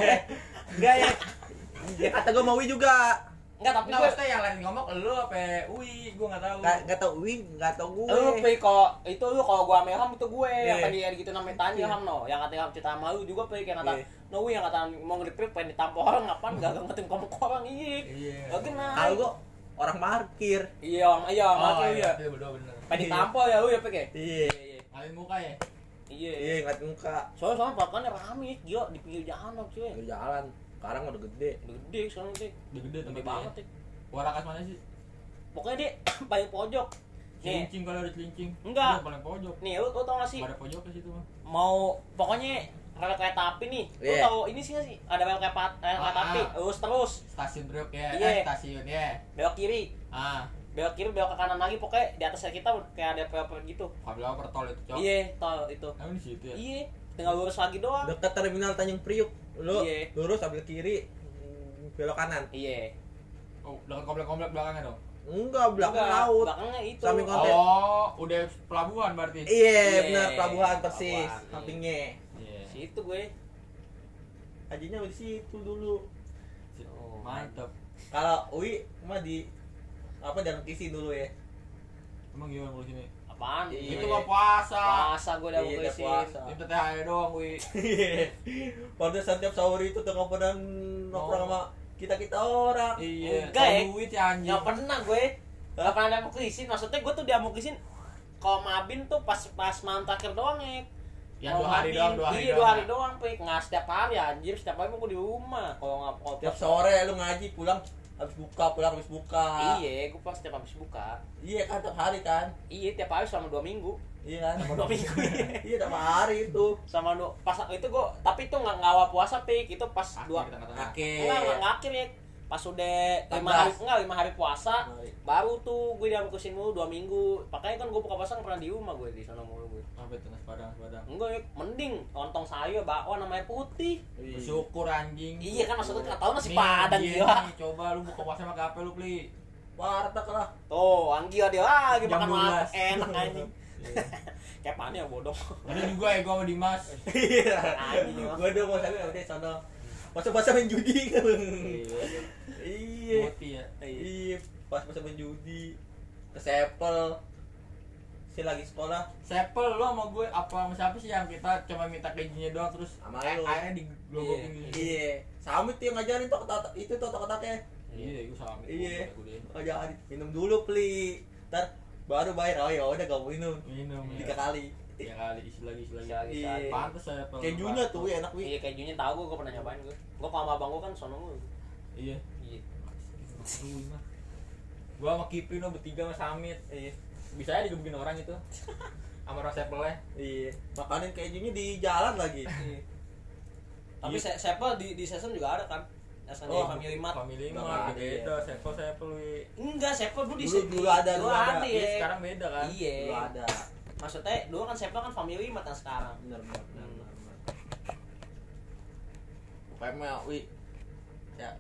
Enggak ya, Ya kata gua mau Wi juga. Enggak tapi Enggak gue maksudnya yang lain ngomong lu apa Uwi gue nggak tahu Enggak enggak tahu Wi, enggak tahu gue. Lu Pi, kalau itu lu kalau gua sama Ilham itu gue yang Iya. tadi gitu namanya tanya Ilham no, yang kata Ilham cerita sama lu juga Pi kayak kata Iya. no yang kata mau ngeliprit pengen ditampol orang ngapain enggak ngetin komuk orang iya. iya Gak kena. Kalau gua orang parkir. Iya, Om, iya, oh mati lu iya ya. iya bener bener Pengen ditampol ya lu ya Pi kayak. Iya. Iya, ngalin muka ya iya. Iya, ngeliat muka. Soalnya soalnya parkannya rame, gila di pinggir jalan cuy. Di jalan. Sekarang udah gede. Udah gede sekarang sih. Udah gede Gede tempat banget sih. Warakas mana sih Pokoknya dia paling pojok. Nih, Cilincing kalau ada cilincing Enggak. Udah paling pojok nih lu, lu tau gak sih ada pojok ke situ mah mau pokoknya rel kereta api nih. Lu Iya. tau ini sih gak sih? Ada rel kereta, rel kereta Ah. api, lurus terus, stasiun Priok ya Iya. eh stasiun ya belok kiri. ah belok kiri belok ke kanan lagi pokoknya di atasnya kita kayak ada pel gitu kabel apa tol itu cok iya tol itu emang di situ ya iya tinggal lurus lagi doang Dekat terminal Tanjung Priuk. Lu Iya. lurus ambil kiri belok kanan. iya oh dekat komplek-komplek belakangnya dong Enggak, belakang Enggak, laut. belakangnya itu Samping konten. oh udah pelabuhan berarti Iya, Iya, benar pelabuhan persis. pelabuhan. Sampingnya. iya situ gue Hajinya di situ dulu. Oh, mantap Kalau Ui mah di apa jalan kisi dulu ya. emang gimana kalau sini apaan? Iya. itu mah puasa. Puasa gue udah Iya, mau udah isi. puasa. minta THR doang wi. Pada setiap sahur itu tengah pada nongkrong Oh. sama kita kita orang. iya. Enggak, ya. Duit si anjing. Nggak pernah gue nggak pernah ada mau kisin maksudnya gue tuh dia mau kisin kalau mabin tuh pas pas malam terakhir doang ya yang Kalau dua hari doang dua hari iya dua hari doang pik. Nggak setiap hari anjir. Setiap hari mau gue di rumah. Kalau nggak kalau Tiap sore lu ngaji pulang habis buka pulang habis buka. iya gue pas setiap habis buka Iya kan tiap hari kan. iya tiap hari selama dua minggu Iya kan. selama dua minggu iya. Iya tiap hari itu. sama dua pas itu gue tapi itu nggak ngawal puasa pik itu pas Akhir dua enggak nggak akhir ya pas udah lima 14. hari enggak lima hari puasa Mari. baru tuh gue diam kusin mulu dua minggu makanya kan gue buka puasa pernah di rumah gue di sana mulu gue apa itu nasi padang padang enggak ya mending lontong sayur bakwan namanya putih Iya. bersyukur anjing iya kan maksudnya nggak tahu nasi padang iya gila nih, coba lu buka puasa pakai apa lu beli Warteg lah. tuh Anggi dia lagi Jam makan makan 12. enak anjing kayak mana ya bodoh ada juga ya gua sama Dimas Iya. Gua udah mau sampai udah sono. Masa-masa main judi kan Iya. iya Moti ya. iya pas masa main judi ke sepel si lagi sekolah Sepel lo sama gue apa sama siapa sih yang kita cuma minta kejunya doang terus Sama air- lu. airnya diglobokin Iya. gitu. iya samit tuh yang ngajarin tuh kata itu tuh kotaknya Iya, gue sama. iya ngajarin minum dulu pli ntar baru bayar oh ya udah gak minum Minum. tiga ya. kali Tiga kali isi lagi isi lagi. Isi lagi, isi Iya. lagi. Pantes saya pel- kejunya tuh enak wi Iya kejunya tahu gue, gue pernah nyobain gue. Gue sama abang gue kan sono mulu. Iya. Iya. Gua sama Kipri no bertiga sama Samit. iya Bisa aja digebukin orang itu. Sama orang sepelnya. iya makanin kejunya di jalan lagi Tapi Iya. se Sepel di di season juga ada kan? Asalnya Oh, Family Mart. Family Mart beda, sepel sepel wi. Enggak, Sepel dulu di Dulu- di- dulu ada, dulu ada. ada Iya, ya. sekarang beda kan. Iya. Dulu ada Maksudnya dulu kan Sepel kan Family Mart yang sekarang. benar benar benar benar, benar. Pokoknya mah wi ya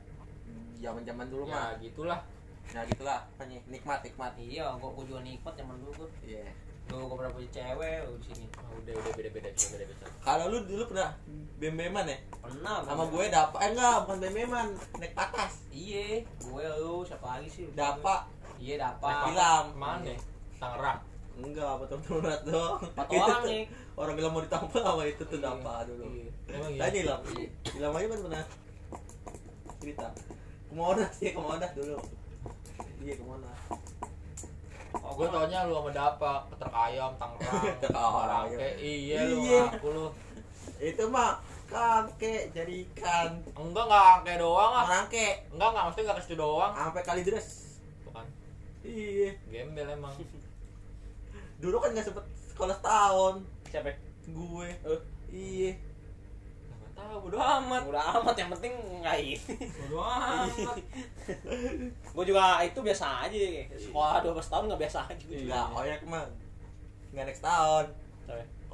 zaman zaman dulu Ya, mah gitulah. nah gitulah apanya nikmat nikmat Iya, gue gue juga nikmat zaman dulu gue. iya Dulu gue pernah punya cewek lu di sini. Ah, udah udah beda beda beda beda beda. kalau lu dulu pernah bem-beman ya Pernah. sama gue dapat eh enggak bukan bem-beman naik patas Iya, gue lu siapa lagi sih? dapat Iya, dapat. Naik Pilam. Mana? Tangerang. Enggak betul-betul berat dong Empat Itu orang tuh, nih. orang bilang mau ditampar sama itu tuh Iya. dapat dulu Iya. Emang iya. tanya lah Iya. bilang aja kan pernah cerita kemodas ya kemodas dulu iya kemodas Oh, Gue taunya lu sama Dapa, ketrek ayam, Tangerang. Oke, iya lu Iya. ngaku lu. itu mah kakek jadi ikan Enggak enggak angke doang ah. merangke Enggak enggak mesti enggak ke situ doang. sampai kali dress Tuh kan. iya Gembel emang. dulu kan nggak sempet sekolah setahun siapa? gue Eh. iya tahu bodo amat. Udah amat yang penting nggak ini. Bodo amat. gue juga itu biasa aja sekolah 12 tahun nggak biasa aja nggak oyek mah nggak next tahun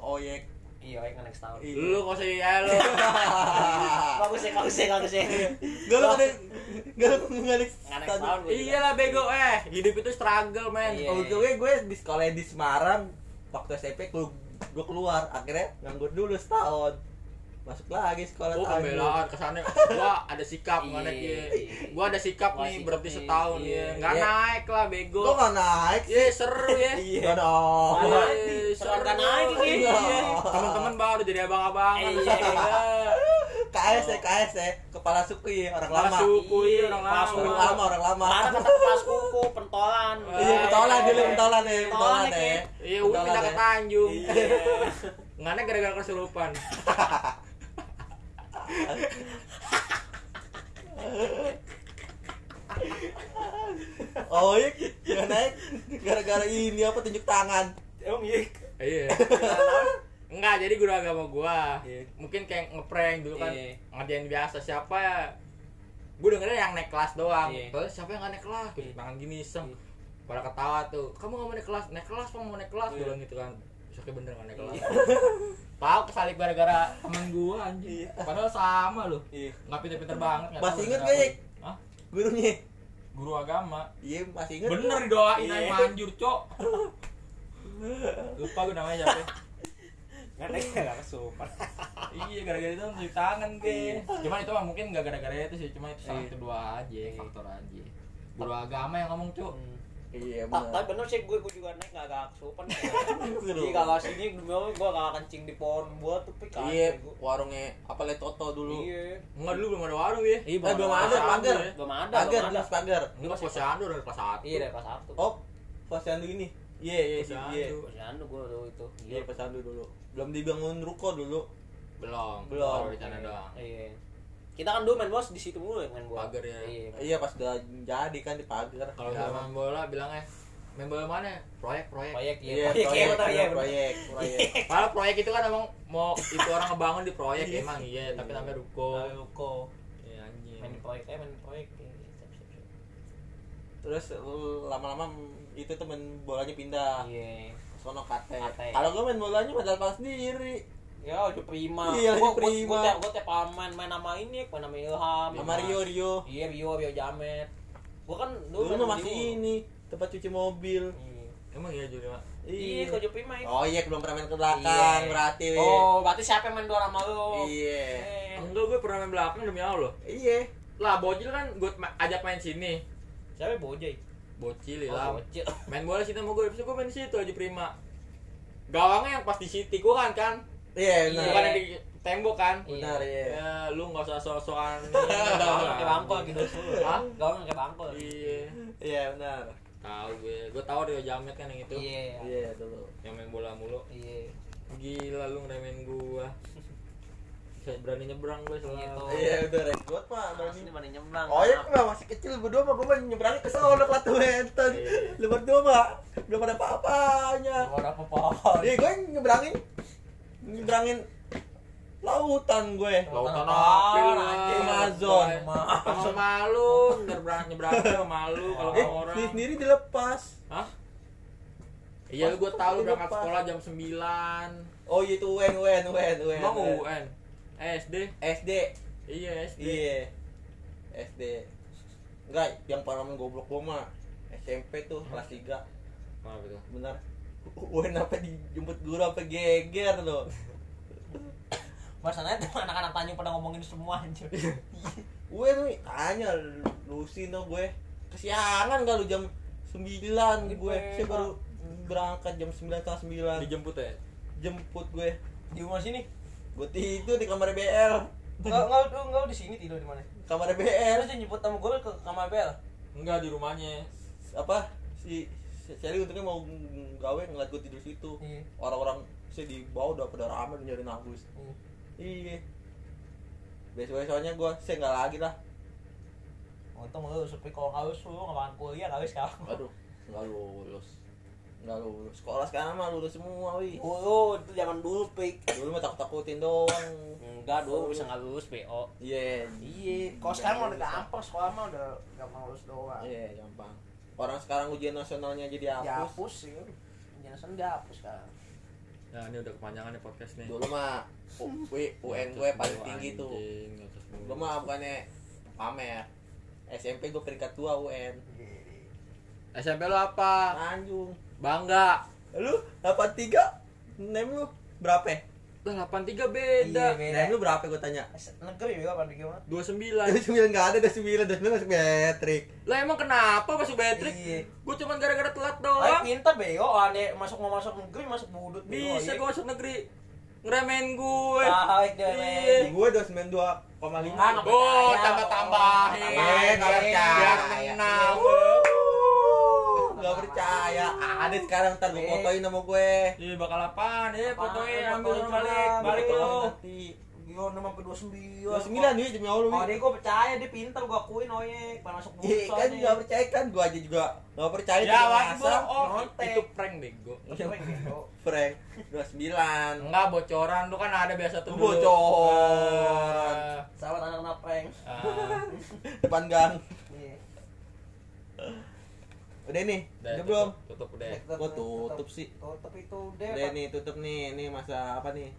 oyek iya kayak next tahun Iya. Lu kok sih ya lu. bagus ya bagus ya bagus ya Gak lu ada Gak lu nggak next Nggak next tahun. Iyalah bego eh, hidup itu struggle men. Iya. Kalau gue gue di sekolah di Semarang waktu SMP gue gue keluar akhirnya nganggur dulu setahun masuk lagi sekolah Oh Tanjung. pembelaan kesannya gua ada sikap Iya, mana ki iya. gua ada sikap Wah, nih sikap berarti nih, setahun iya. ya nggak Iya. naik lah bego Kok nggak naik? Iya seru ya Iya dong. Iya, Seru nggak naik ini. Iya. teman-teman baru jadi abang-abangan Iya. KS ya KS ya kepala suku ya orang Kepala lama. suku iya orang lama Orang lama orang lama. mana kata pas kuku pentolan Iya pentolan dulu pentolan ya Pentolan ya, ya. iya udah pindah ke Tanjung Iya. nggak naik gara-gara kesurupan Oh iya nggak naik gara-gara ini apa tunjuk tangan. emang iya iya Enggak, jadi guru agama gua Iya. mungkin kayak ngeprank dulu kan Iya. ngerjain biasa siapa ya gue dengernya yang naik kelas doang Iya. terus siapa yang gak naik kelas gitu Iya. tangan gini iseng Iya. pada ketawa tuh kamu gak mau naik kelas naik kelas mau mau naik kelas Iya. gue bilang gitu kan besoknya bener gak naik kelas tahu kesalip gara-gara temen gua anjing Iya. padahal sama loh iya nggak pinter-pinter banget Masih inget gak. Hah? Gurunya. guru agama Iya masih inget. bener didoain Iya. aja manjur cok lupa gue namanya siapa nggak naik nggak kesupan iya gara-gara itu mencuci tangan ke cuman itu mah mungkin gak gara-gara itu sih cuma itu salah Iya. kedua aja Iya. faktor aja guru agama yang ngomong cuk Iya Tak- tapi benar. bener sih gue, gue juga naik gak agak kesupan Seru. Iya gak sini gue gue gak kencing di pohon buat tuh pik Iya warungnya apa le Toto dulu. Iya enggak dulu belum ada warung ya Iya, Eh, belum ada pagar. Belum ada, Pagar, belum ada. pagar. ini pas posyandu dari kelas satu Iya dari kelas satu Oh, posyandu ini. Iya, iya, iya. Posyandu. Iya, gue dulu itu Iya, posyandu dulu. Belum dibangun ruko dulu. belum Belum. di sana doang Iya Kita kan dulu main bos di situ mulu ya main bola Pagar ya. Iya Iya, pas udah jadi kan di pagar. kalau udah dalam. main bola bilangnya main bola mana proyek proyek Proyek Iya, iya proyek, Proyek iya iya, proyek, proyek, proyek. Padahal proyek itu kan emang mau itu orang ngebangun di proyek Iya. emang iya tapi namanya ruko Ruko iya anjing Main proyek eh main proyek Iya, iya. Terus lama-lama itu temen bolanya pindah. Iya Sono kate. Kate. Kalau gue main bolanya modal pas sendiri. Ya udah prima Iya, Gua- gua- prima. Gua tiap gua tiap main main nama ini Main nama Ilham Sama Mas. Rio, Rio. Iya Rio Rio Jamet Gua kan Dulu sama masih Rio. ini tempat cuci mobil. Iya. Emang iya Juli Mak? Iya, kau Jupi main. Oh iya, belum pernah main ke belakang Iya. berarti. Oh, berarti siapa yang main dua sama lu? Iya. Eh, Enggak, gue pernah main belakang demi Allah. Iya. Lah, bocil kan gue ma- ajak main sini. Siapa Bojai? Bocil Oh, lah. bocil. Main bola sini sama gue, bisa gue main di situ aja prima. Gawangnya yang pas di City gue kan kan. Iya, Iya. benar. Bukan yang di tembok kan. Benar, iya. Ya, lu nggak usah sok-sokan. Gawang kayak bangkol gitu. Hah? Gawang kayak bangkol. Iya. Iya, benar. Tahu gue. Gue tahu dia jamet kan yang itu. Iya. Iya, dulu. Yang main bola mulu. Iya. Gila lu ngeremehin gua. Saya berani nyebrang gue selalu. Iya, udah rekod mah berani. Ini mana nyemblang. Oh iya, mah masih kecil berdua mah gue mah nyebrangnya ke sono ke Latu Wenten. Iya. Lu berdua mah belum ada apa-apanya. Gak ada apa-apa. Iya, gue nyebrangin nyebrangin lautan gue. Lautan apel, lu? anjing. Amazon. Sama malu, nyebrang nyebrang sama malu kalau Eh, sama orang. sendiri dilepas. Hah? Iya, gue tahu berangkat sekolah jam 9. Oh iya itu UN UN UN UN. Emang UN? Eh, SD? SD. Iya, SD. Iya. SD. Enggak, yang pengalaman goblok gua mah SMP tuh kelas 3. Apa itu? Benar. UN apa dijemput guru apa geger loh. Masalahnya tuh anak-anak Tanjung pada ngomongin semua anjir. UN nih tanya lusin tuh gue. Kesiangan gak lu jam 9 gue. Saya baru berangkat jam 9 setengah 9 Dijemput ya? jemput gue Di rumah sini. gue tidur di kamar BL Enggak enggak lu enggak lu di sini tidur di mana? kamar BL Terus jemput sama gue ke kamar bel. Enggak di rumahnya. apa si Sally untungnya mau gawe ngeliat gue tidur situ. Iya. orang-orang saya di bawah udah pada ramai nyariin Agus iya. Besok besoknya gue saya nggak lagi lah. Untung lu sepi kalau nggak lulus lu nggak bakalan kuliah kali sekarang. aduh nggak lulus. Nggak lulus. Sekolah sekarang mah lulus semua wi Dulu itu zaman dulu pik. dulu mah takut takutin doang. Enggak dulu bisa nggak lulus BO. iya. Iya, kalau sekarang udah gampang sekolah mah udah gampang lulus doang. iya gampang orang sekarang ujian nasionalnya jadi hapus Dihapus sih. Penjelasan dihapus sekarang. Nah, ini udah kepanjangan nih podcast nih. dulu mah UN gue paling tinggi tuh gue mah bukannya pamer SMP gue peringkat 2 UN SMP lu apa? Tanjung Bangga. lu 83 nem lu berapa Lah 83 beda. Iya, beda. lu berapa gue tanya Negeri juga apa gimana? 29. Dari 9 nggak ada, 9 dari 9 masuk metrik. Lah emang kenapa masuk Patrick? Iya. Gue cuman gara-gara telat doang. pintar bego, aneh masuk mau masuk negeri masuk budut bego. Bisa iya. gue masuk negeri. Ngeremehin gue. Baik Iya. men. Gue 292,5. Enggak, nggak Oh, percaya. tambah-tambahin. Eh, percaya. Biar menang. Gak percaya. Ada sekarang ntar gue Eh. fotoin sama gue. Iya bakal apaan? Eh, Apaan? fotoin ambil Fotoin sama coba. balik. Balik lu. Gio nama sampai 29. 29 nih demi Allah. Oh, dia gue percaya dia pintar gue akuin oyek, pas masuk budut. Iya kan gak percaya kan gue aja juga gak percaya Ya, juga wajib bohong. nyontek. Itu prank bego. Frank 29. Enggak bocoran tuh kan ada biasa tuh. dulu. Bocoran. Ah, Sahabat anak-anak prank. ah. Depan gang. Udah nih, Udah, udah belum? tutup, Tutup udah. Gua tutup sih. Tutup itu deh. Udah nih, tutup nih. Ini masa apa nih?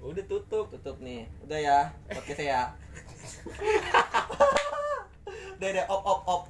Udah tutup. tutup nih udah ya podcast ya udah udah op op op